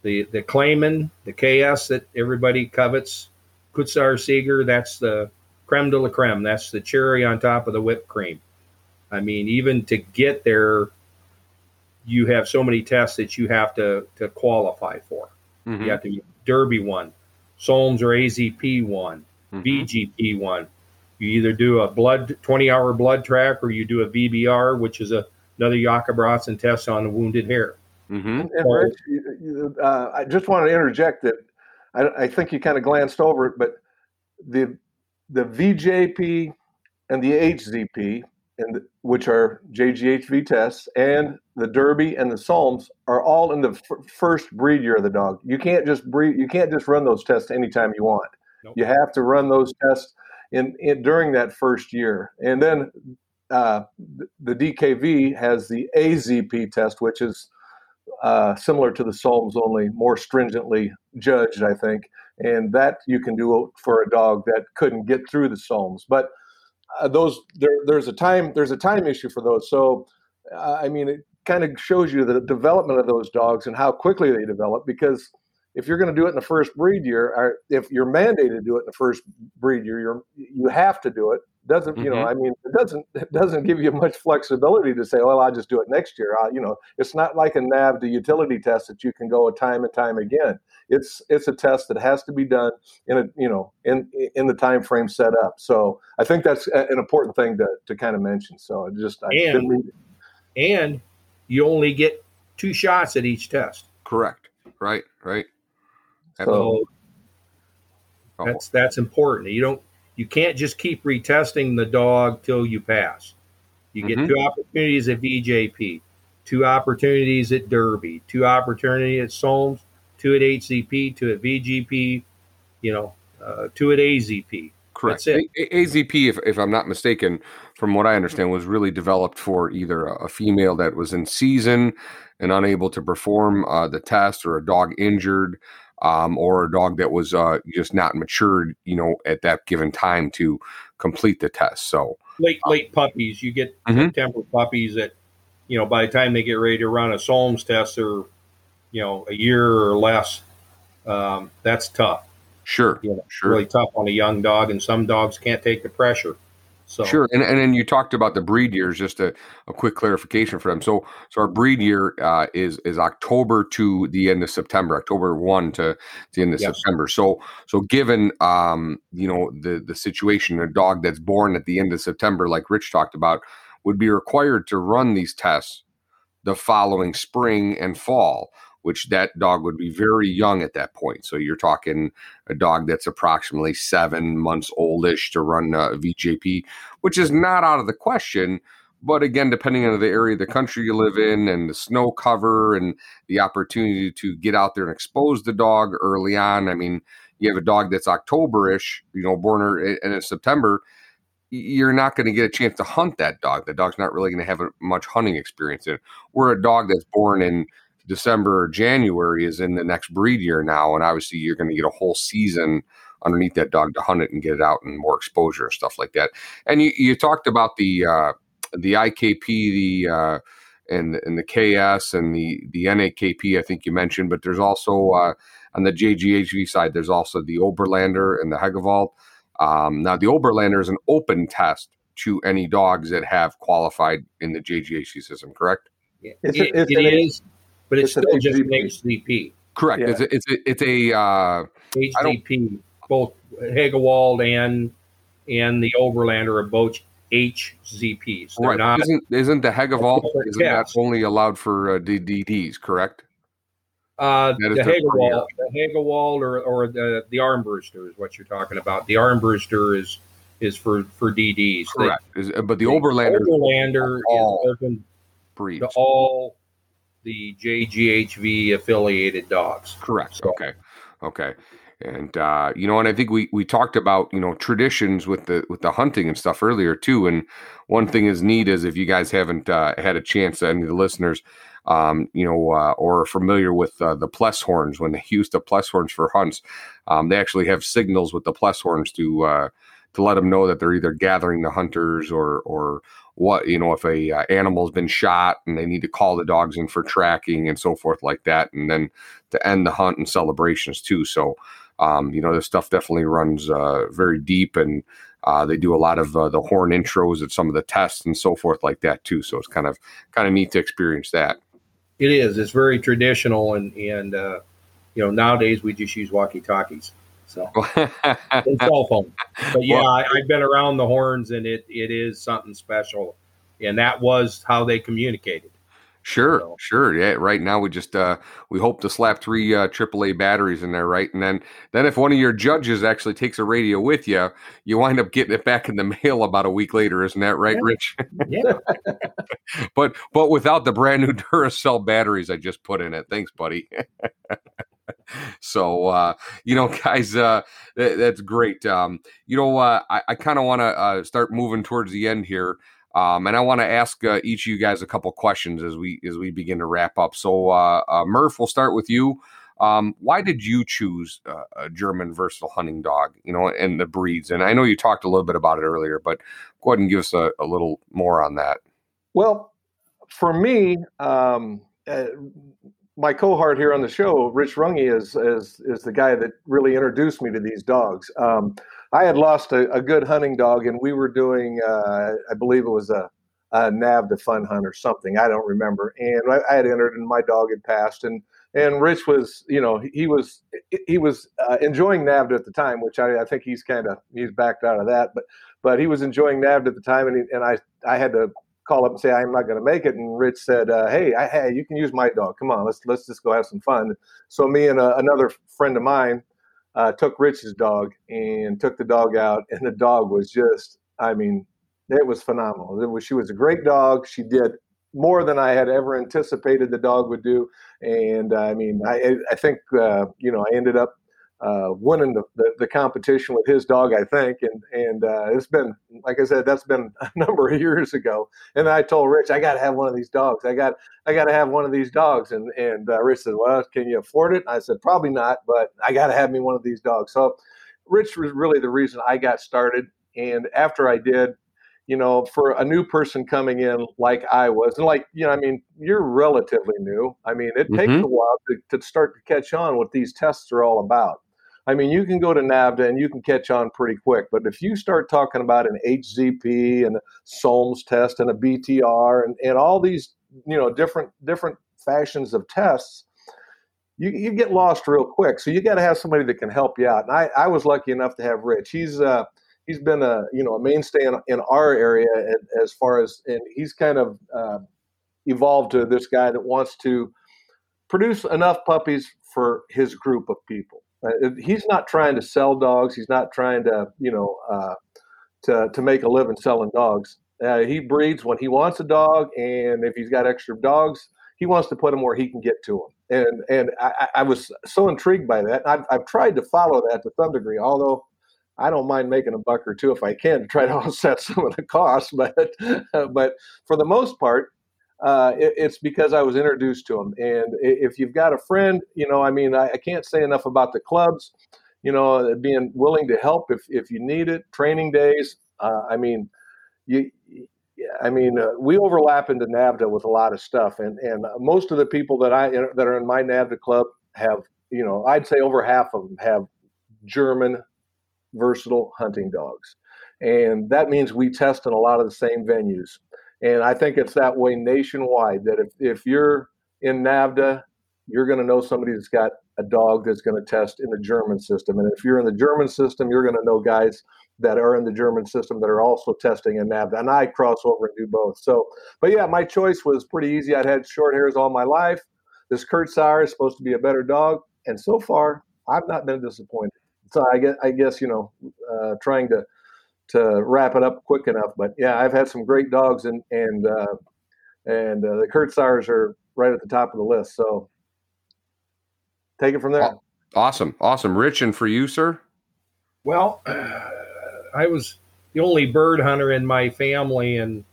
the the Kleemann, the KS that everybody covets, Kurzhaar Sieger, that's the creme de la creme. That's the cherry on top of the whipped cream. I mean, even to get there, you have so many tests that you have to to qualify for. hmm You have to be Derby one, Solms or AZP one, Mm-hmm. VGP one. You either do a blood 20 hour blood track or you do a VBR, which is a, another Jakobratsen test on the wounded hare. hmm And, and Rich, you- you- uh, I just want to interject that I, I think you kind of glanced over it, but the the VJP and the HZP, and which are JGHV tests, and the Derby and the Solms are all in the f- first breed year of the dog. You can't just breed. You can't just run those tests anytime you want. Nope. You have to run those tests in, in during that first year, and then uh, the DKV has the AZP test, which is uh, similar to the SOLMS, only more stringently judged, I think. And that you can do for a dog that couldn't get through the SOLMS. But uh, those there, there's a time there's a time issue for those. So uh, I mean, it kind of shows you the development of those dogs and how quickly they develop because if you're going to do it in the first breed year, or if you're mandated to do it in the first breed year, you're you have to do it. Doesn't you know? Mm-hmm. I mean, it doesn't it doesn't give you much flexibility to say, well, I'll just do it next year. I, you know, it's not like a NAVHDA utility test that you can go a time and time again. It's it's a test that has to be done in a you know in in the time frame set up. So I think that's an important thing to to kind of mention. So I just I and, and you only get two shots at each test. Correct. Right. Right. So oh. that's that's important. You don't you can't just keep retesting the dog till you pass. You get mm-hmm. two opportunities at VJP, two opportunities at Derby, two opportunities at SOLMS, two at HZP, two at VGP, you know, uh, two at AZP. Correct. A- AZP, if, if I'm not mistaken, from what I understand, was really developed for either a, a female that was in season and unable to perform uh, the test or a dog injured um, or a dog that was uh, just not matured, you know, at that given time to complete the test. So late, uh, late puppies, you get mm-hmm. temper puppies that, you know, by the time they get ready to run a SOLMS test, they're, you know, a year or less. Um, that's tough. Sure, you know, sure. Really tough on a young dog, and some dogs can't take the pressure. So sure, and and then you talked about the breed years. Just a, a quick clarification for them. So so our breed year uh, is is October to the end of September, October one to the end of yes. September. So so given um you know the the situation, a dog that's born at the end of September, like Rich talked about, would be required to run these tests the following spring and fall which that dog would be very young at that point. So you're talking a dog that's approximately seven months oldish to run uh, a VJP, which is not out of the question. But again, depending on the area of the country you live in and the snow cover and the opportunity to get out there and expose the dog early on. I mean, you have a dog that's Octoberish, you know, born er, eh, in September, you're not going to get a chance to hunt that dog. The dog's not really going to have much hunting experience in. Where a dog that's born in December or January is in the next breed year now, and obviously you're going to get a whole season underneath that dog to hunt it and get it out and more exposure and stuff like that. And you, you talked about the uh, the IKP, the uh, and and the KS and the the NAKP. I think you mentioned, but there's also uh, on the JGHV side, there's also the Oberlander and the Hegewald. Um, now the Oberlander is an open test to any dogs that have qualified in the JGHV system, correct? It, it, it is but it's, it's still just an HZP. Correct. Yeah. It's a, it's a, it's a uh, HZP. Both Hegewald and and the Overlander are both HZPs. They're right. Not, isn't isn't the Hegewald isn't that only allowed for uh, DDs? Correct. Uh, the Hegewald, the Hegewald, or, or the the Armbruster is what you're talking about. The Armbruster is is for for DDs. Correct. They, is, but the, the Oberlander, Oberlander is open breeds. to all the JGHV affiliated dogs. Correct. So. Okay. Okay. And uh, you know, and I think we we talked about you know traditions with the with the hunting and stuff earlier too. And one thing is neat is if you guys haven't uh, had a chance, any of the listeners, um, you know, uh, or are familiar with uh, the Pless horns when they use the Pless horns for hunts, um, they actually have signals with the Pless horns to uh, to let them know that they're either gathering the hunters or or what you know if a uh, animal's been shot and they need to call the dogs in for tracking and so forth like that and then to end the hunt and celebrations too. So um, you know this stuff definitely runs uh, very deep and uh, they do a lot of uh, the horn intros at some of the tests and so forth like that too. So it's kind of kind of neat to experience that. It is. It's very traditional and and uh, you know nowadays we just use walkie talkies so cell phone. But yeah, well, I, have been around the horns, and it it is something special, and that was how they communicated. Sure, so. sure. Yeah, right now we just uh we hope to slap three uh AAA batteries in there, right? And then then if one of your judges actually takes a radio with you, you wind up getting it back in the mail about a week later, isn't that right, yeah. Rich? Yeah. but but without the brand new Duracell batteries I just put in it. Thanks, buddy. so uh, you know, guys, uh, that, that's great. Um, you know, uh, I, I kind of want to uh, start moving towards the end here. Um, and I want to ask uh, each of you guys a couple questions as we as we begin to wrap up. So, uh, Murph, we'll start with you. Um, why did you choose a German versatile hunting dog? You know, and the breeds. And I know you talked a little bit about it earlier, but go ahead and give us a, a little more on that. Well, for me, um, uh, my cohort here on the show, Rich Runge, is is is the guy that really introduced me to these dogs. Um, I had lost a, a, good hunting dog, and we were doing, uh, I believe it was a, a NAVHDA fun hunt or something. I don't remember. And I, I, had entered, and my dog had passed, and and Rich was, you know, he was he was uh, enjoying NAVHDA at the time, which I, I think he's kind of he's backed out of that, but but he was enjoying NAVHDA at the time, and he, and I I had to call up and say I'm not going to make it. And Rich said, uh, "Hey, I, hey, you can use my dog. Come on, let's let's just go have some fun." So me and a, another friend of mine uh, took Rich's dog and took the dog out, and the dog was just, I mean, it was phenomenal. It was she was a great dog. She did more than I had ever anticipated the dog would do, and I mean, I I think uh, you know I ended up uh, winning the, the, the, competition with his dog, I think. And and uh, it's been, like I said, that's been a number of years ago. And I told Rich, I got to have one of these dogs. I got I got to have one of these dogs. And and uh, Rich said, Well, can you afford it? I said, Probably not, but I got to have me one of these dogs. So Rich was really the reason I got started. And after I did, you know, for a new person coming in like I was, and like, you know, I mean, you're relatively new. I mean, it mm-hmm. takes a while to, to start to catch on what these tests are all about. I mean, you can go to NAVHDA and you can catch on pretty quick. But if you start talking about an HZP and a SOLMS test and a BTR and, and all these, you know, different different fashions of tests, you, you get lost real quick. So you got to have somebody that can help you out. And I, I was lucky enough to have Rich. He's uh, he's been a you know a mainstay in, in our area as far as and he's kind of uh, evolved to this guy that wants to produce enough puppies for his group of people uh, he's not trying to sell dogs. He's not trying to, you know, uh, to to make a living selling dogs. Uh, he breeds when he wants a dog, and if he's got extra dogs, he wants to put them where he can get to them. And and I, I was so intrigued by that. I've, I've tried to follow that to some degree, although I don't mind making a buck or two if I can to try to offset some of the costs. But but for the most part, uh, it, it's because I was introduced to them. And if you've got a friend, you know, I mean, I, I, can't say enough about the clubs, you know, being willing to help if, if you need it, training days. Uh, I mean, you, I mean, uh, we overlap into NAVHDA with a lot of stuff, and and most of the people that I that are in my NAVHDA club have, you know, I'd say over half of them have German versatile hunting dogs, and that means we test in a lot of the same venues. And I think it's that way nationwide that if, if you're in NAVHDA, you're going to know somebody that's got a dog that's going to test in the German system. And if you're in the German system, you're going to know guys that are in the German system that are also testing in NAVHDA. And I cross over and do both. So, but yeah, my choice was pretty easy. I'd had short hairs all my life. This Kurzhaar is supposed to be a better dog. And so far, I've not been disappointed. So I guess, I guess you know, uh, trying to to wrap it up quick enough. But yeah, I've had some great dogs, and and uh, and uh, the Kurzhaars are right at the top of the list. So take it from there. Awesome, awesome, Rich, and for you, sir. Well, I was the only bird hunter in my family, and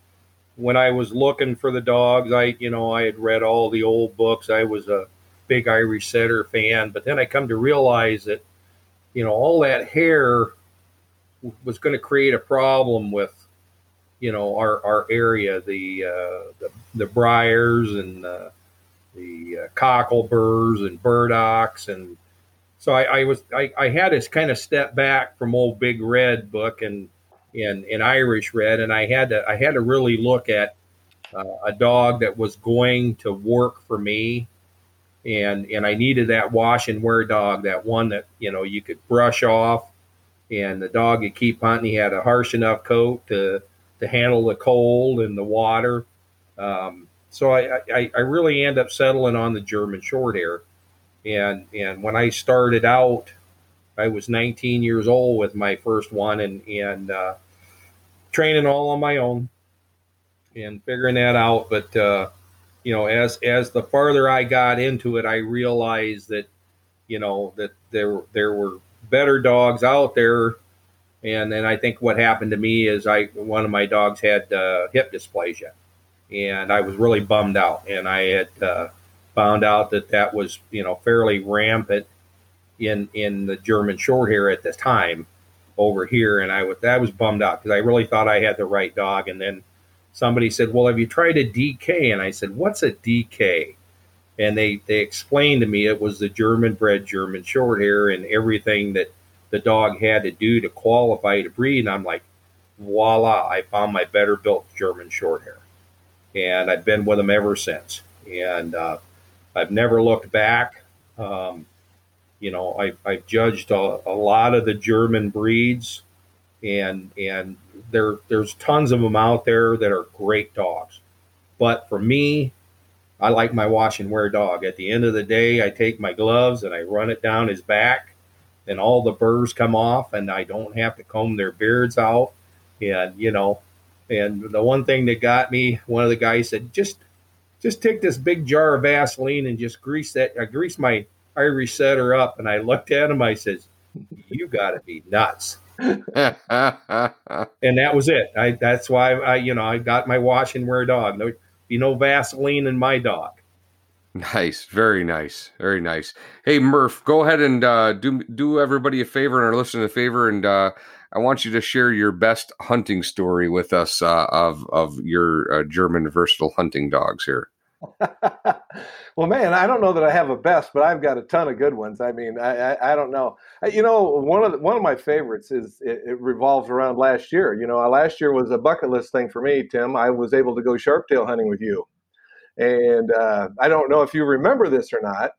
when I was looking for the dogs, I you know I had read all the old books. I was a big Irish setter fan, but then I come to realize that you know all that hair was going to create a problem with you know our our area the uh, the, the briars and uh, the uh, cockleburs and burdocks and so I, I was I, I, had to kind of step back from old big red book and in in Irish red and I had to I had to really look at uh, a dog that was going to work for me. And and I needed that wash and wear dog that one that you know you could brush off and the dog could keep hunting. He had a harsh enough coat to to handle the cold and the water. Um, so I, I, I really end up settling on the German short hair. And and when I started out, I was 19 years old with my first one, and and uh, training all on my own and figuring that out. But uh, you know, as as the farther I got into it, I realized that you know that there there were better dogs out there And then I think what happened to me is I one of my dogs had uh, hip dysplasia, and I was really bummed out. And I had uh, found out that that was you know fairly rampant in in the German Shorthair at the time over here, and I was that was bummed out because I really thought I had the right dog, and then somebody said, "Well, have you tried a DK?" And I said, "What's a DK?" And they they explained to me it was the German bred German Shorthair and everything that the dog had to do to qualify to breed. And I'm like, voila, I found my better built German Shorthair. And I've been with them ever since. And uh, I've never looked back. Um, you know, I, I've judged a, a, lot of the German breeds, and and there there's tons of them out there that are great dogs. But for me, I like my wash and wear dog. At the end of the day, I take my gloves and I run it down his back, and all the burrs come off, and I don't have to comb their beards out. And you know, and the one thing that got me, one of the guys said, just just take this big jar of Vaseline and just grease that. I uh, grease my Irish setter up, and I looked at him. I says, "You got to be nuts." and that was it. I that's why I you know I got my wash and wear dog. No, you know Vaseline and my dog. Nice, very nice, very nice. Hey Murph, go ahead and uh, do do everybody a favor and our listeners a favor, and uh, I want you to share your best hunting story with us uh, of of your uh, German versatile hunting dogs here. well, man, I don't know that I have a best, but I've got a ton of good ones. I mean, I I, I don't know. You know, one of the, one of my favorites is it, it, revolves around last year. You know, last year was a bucket list thing for me, Tim. I was able to go sharptail hunting with you and uh, I don't know if you remember this or not,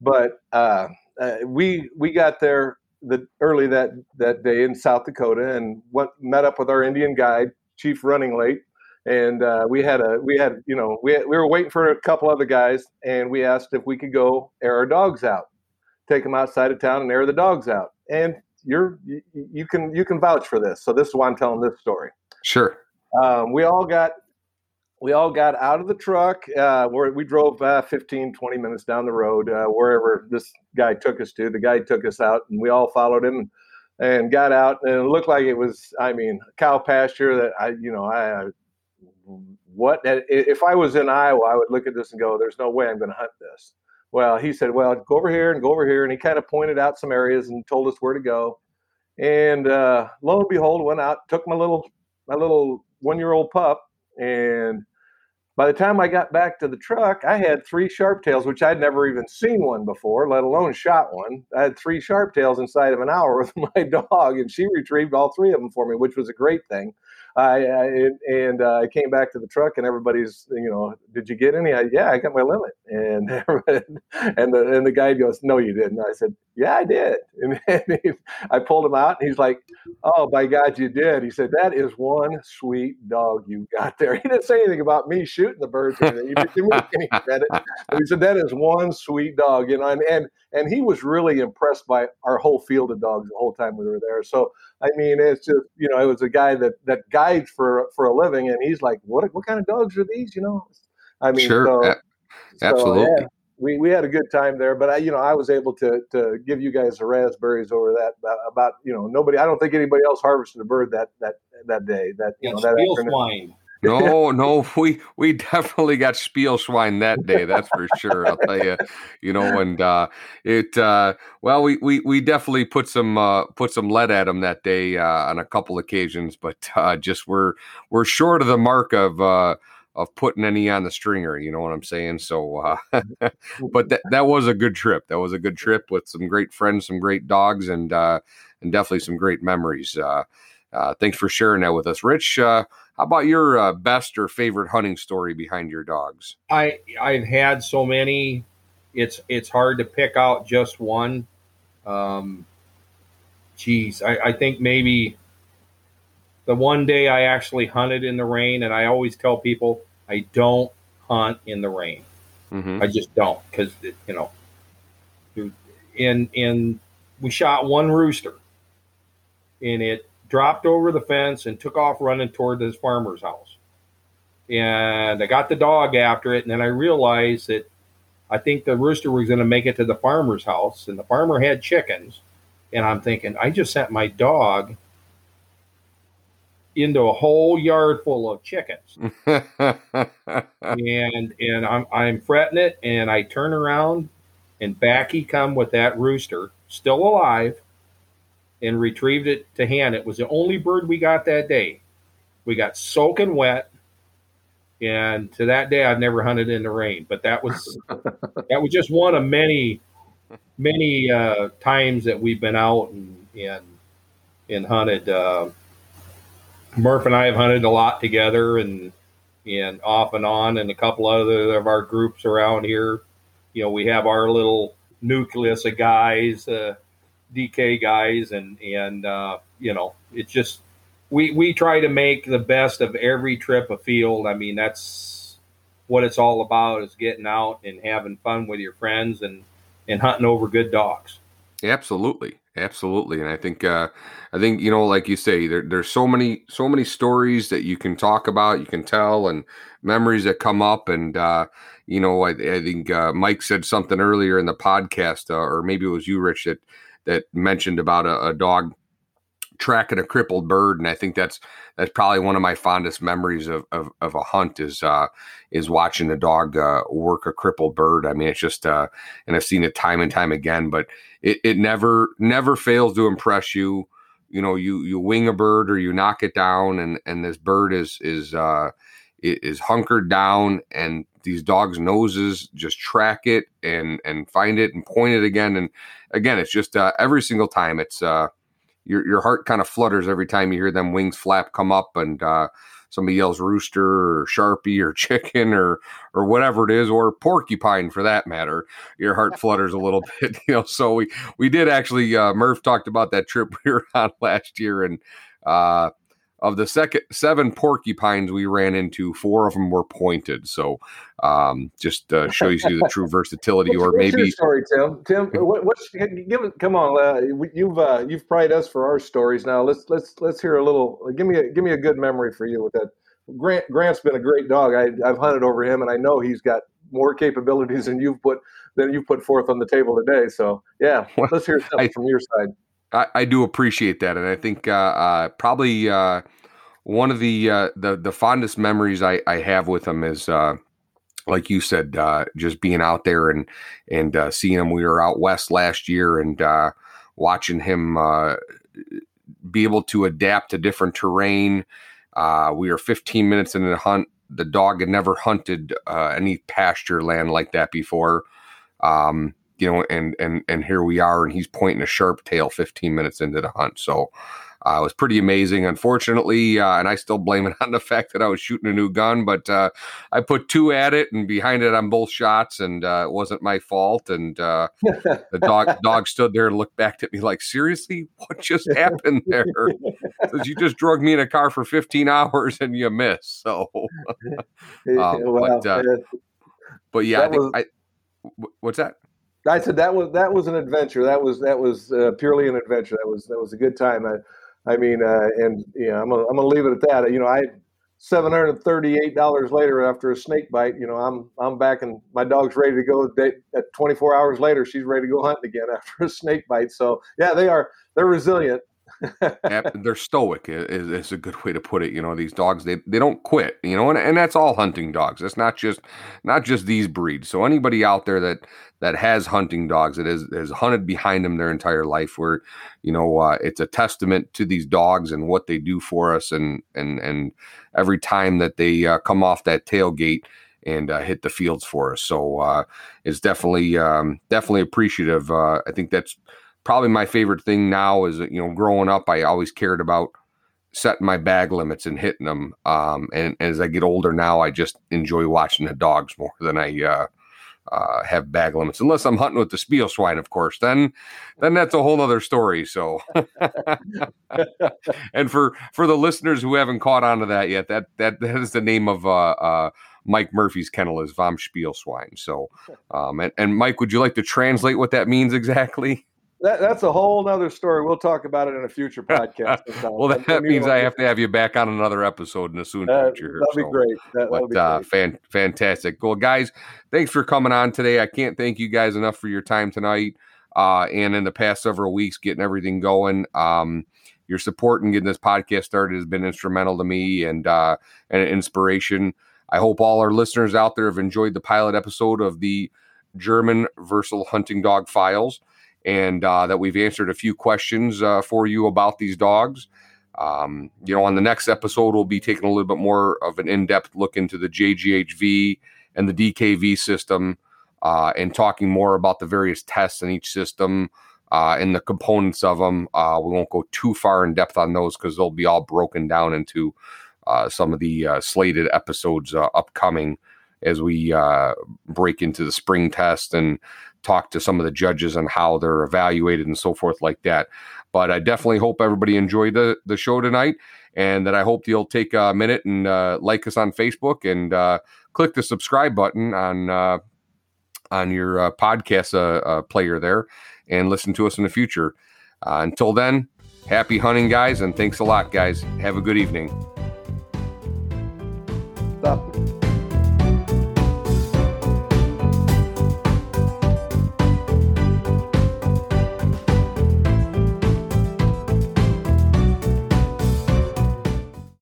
but uh, uh, we we got there the early that that day in South Dakota and went met up with our Indian guide, Chief Running Late, and uh, we had a we had you know we we were waiting for a couple other guys, and we asked if we could go air our dogs out, take them outside of town and air the dogs out, and you're you, you can you can vouch for this. So this is why I'm telling this story. Sure. Um, we all got we all got out of the truck. Uh, where we drove uh, 15, 20 minutes down the road, uh, wherever this guy took us to. The guy took us out, and we all followed him and got out. And it looked like it was, I mean, cow pasture that I, you know, I, what, if I was in Iowa, I would look at this and go, there's no way I'm going to hunt this. Well, he said, well, go over here and go over here. And he kind of pointed out some areas and told us where to go. And uh, lo and behold, went out, took my little, my little one year old pup and by the time I got back to the truck, I had three sharp tails, which I'd never even seen one before, let alone shot one. I had three sharp tails inside of an hour with my dog, and she retrieved all three of them for me, which was a great thing. I, I and uh, I came back to the truck, and everybody's, you know, did you get any? I, yeah, I got my limit, and and the and the guy goes, no, you didn't. I said, yeah, I did, and, and he, I pulled him out, and he's like, oh, by God, you did. He said, that is one sweet dog you got there. He didn't say anything about me shooting the birds. He didn't make any credit. he said that is one sweet dog, you know, and and and he was really impressed by our whole field of dogs the whole time we were there. So I mean, it's just you know, it was a guy that that guides for for a living, and he's like, what what kind of dogs are these? You know, I mean, sure, so, absolutely. So, yeah, we, we had a good time there, but I, you know, I was able to to give you guys the raspberries over that about, about you know nobody. I don't think anybody else harvested a bird that that that day. That you know that afternoon. No, no, we we definitely got Spielschwein that day. That's for sure. I'll tell you, you know, and uh, it uh, well, we, we we definitely put some uh, put some lead at him that day uh, on a couple occasions, but uh, just we're we're short of the mark of uh, of putting any on the stringer. You know what I'm saying? So, uh, but that that was a good trip. That was a good trip with some great friends, some great dogs, and uh, and definitely some great memories. Uh, uh, thanks for sharing that with us, Rich. How about your uh, best or favorite hunting story behind your dogs? I I've had so many. It's it's hard to pick out just one. Um, geez, I, I think maybe the one day I actually hunted in the rain, and I always tell people I don't hunt in the rain. Mm-hmm. I just don't because you know, in in we shot one rooster, and it dropped over the fence and took off running toward his farmer's house. And I got the dog after it, and then I realized that I think the rooster was going to make it to the farmer's house, and the farmer had chickens. And I'm thinking, I just sent my dog into a whole yard full of chickens. and and I'm I'm fretting it, and I turn around, and back he come with that rooster, still alive, and retrieved it to hand. It was the only bird we got that day. We got soaking wet, and to that day I've never hunted in the rain. But that was that was just one of many many uh, times that we've been out and and and hunted. Uh, Murph and I have hunted a lot together, and and off and on, and a couple other of our groups around here. You know, we have our little nucleus of guys, uh, DK guys, and and uh, you know, it's just we we try to make the best of every trip afield. I mean, that's what it's all about: is getting out and having fun with your friends and and hunting over good dogs. Absolutely, absolutely, and I think uh, I think you know, like you say, there, there's so many so many stories that you can talk about, you can tell, and memories that come up, and uh, you know, I, I think uh, Mike said something earlier in the podcast, uh, or maybe it was you, Rich, that that mentioned about a, a dog tracking a crippled bird, and I think that's that's probably one of my fondest memories of of, of a hunt is uh, is watching a dog uh, work a crippled bird. I mean, it's just uh, and I've seen it time and time again, but it, it never never fails to impress you. You know, you you wing a bird or you knock it down, and and this bird is is uh, is hunkered down, and these dogs' noses just track it and and find it and point it again, and again, it's just uh, every single time it's uh your your heart kind of flutters every time you hear them wings flap come up and uh, somebody yells rooster or sharpie or chicken or or whatever it is or porcupine for that matter your heart flutters a little bit you know. So we we did actually uh, murph talked about that trip we were on last year and uh of the second seven porcupines we ran into, four of them were pointed. So um, just uh, shows you the true versatility, or maybe story, Tim. Tim, what, what's give? Come on, uh, you've uh, you've prided us for our stories. Now let's let's let's hear a little. Give me a give me a good memory for you with that. Grant Grant's been a great dog. I, I've hunted over him, and I know he's got more capabilities than you've put than you put forth on the table today. So yeah, let's hear something I, from your side. I, I, do appreciate that, and I think uh, uh, probably uh, one of the uh, the the fondest memories I, I have with him is uh, like you said, uh, just being out there and and seeing him. We were out west last year and watching him be able to adapt to different terrain. we were 15 minutes into the hunt. The dog had never hunted any pasture land like that before. Um, you know, and and and here we are, and he's pointing a sharp tail 15 minutes into the hunt. So uh, it was pretty amazing. Unfortunately, uh, and I still blame it on the fact that I was shooting a new gun, but uh, I put two at it and behind it on both shots, and uh, it wasn't my fault. And uh, the dog dog stood there and looked back at me like, "Seriously, what just happened there? Because you just drug me in a car for 15 hours and you missed." So, um, but, uh, but yeah, I think I. What's that? I said that was that was an adventure. That was that was uh, purely an adventure. That was that was a good time. I, I mean, uh, and yeah, I'm gonna, I'm gonna leave it at that. You know, I seven hundred and thirty eight dollars later after a snake bite. You know, I'm I'm back and my dog's ready to go. At 24 hours later, she's ready to go hunting again after a snake bite. So yeah, they are they're resilient they're stoic is, is, a good way to put it you know these dogs they, they don't quit you know and, and that's all hunting dogs it's not just not just these breeds so anybody out there that that has hunting dogs that has, has hunted behind them their entire life where you know uh, it's a testament to these dogs and what they do for us and and and every time that they uh, come off that tailgate and uh, hit the fields for us so uh, it's definitely um, definitely appreciative uh, i think that's probably my favorite thing now is you know growing up I always cared about setting my bag limits and hitting them. Um, and, and, as I get older now, I just enjoy watching the dogs more than I uh, uh, have bag limits. Unless I'm hunting with the Spiel swine, of course. Then then that's a whole other story. So, and for for the listeners who haven't caught on to that yet, that that that is the name of uh, uh Mike Murphy's kennel is Vom Spielswine. So, um, and, and Mike, would you like to translate what that means exactly? That, that's a whole other story. We'll talk about it in a future podcast. well, that, that means I have to have you back on another episode in a soon uh, future. That'll so. be great. That, but, be uh, great. Fan, fantastic. Well, guys, thanks for coming on today. I can't thank you guys enough for your time tonight uh, and in the past several weeks getting everything going. Um, your support in getting this podcast started has been instrumental to me and uh, and inspiration. I hope all our listeners out there have enjoyed the pilot episode of the German Versatile Hunting Dog Files, and uh, that we've answered a few questions uh, for you about these dogs. Um, you know, on the next episode, we'll be taking a little bit more of an in-depth look into the JGHV and the DKV system, uh, and talking more about the various tests in each system uh, and the components of them. Uh, we won't go too far in depth on those because they'll be all broken down into uh, some of the slated episodes upcoming as we break into the spring test and talk to some of the judges on how they're evaluated and so forth like that. But I definitely hope everybody enjoyed the, the show tonight and that I hope you'll take a minute and uh, like us on Facebook and uh, click the subscribe button on uh, on your podcast player there and listen to us in the future. Uh, until then, happy hunting, guys, and thanks a lot, guys. Have a good evening. Stop.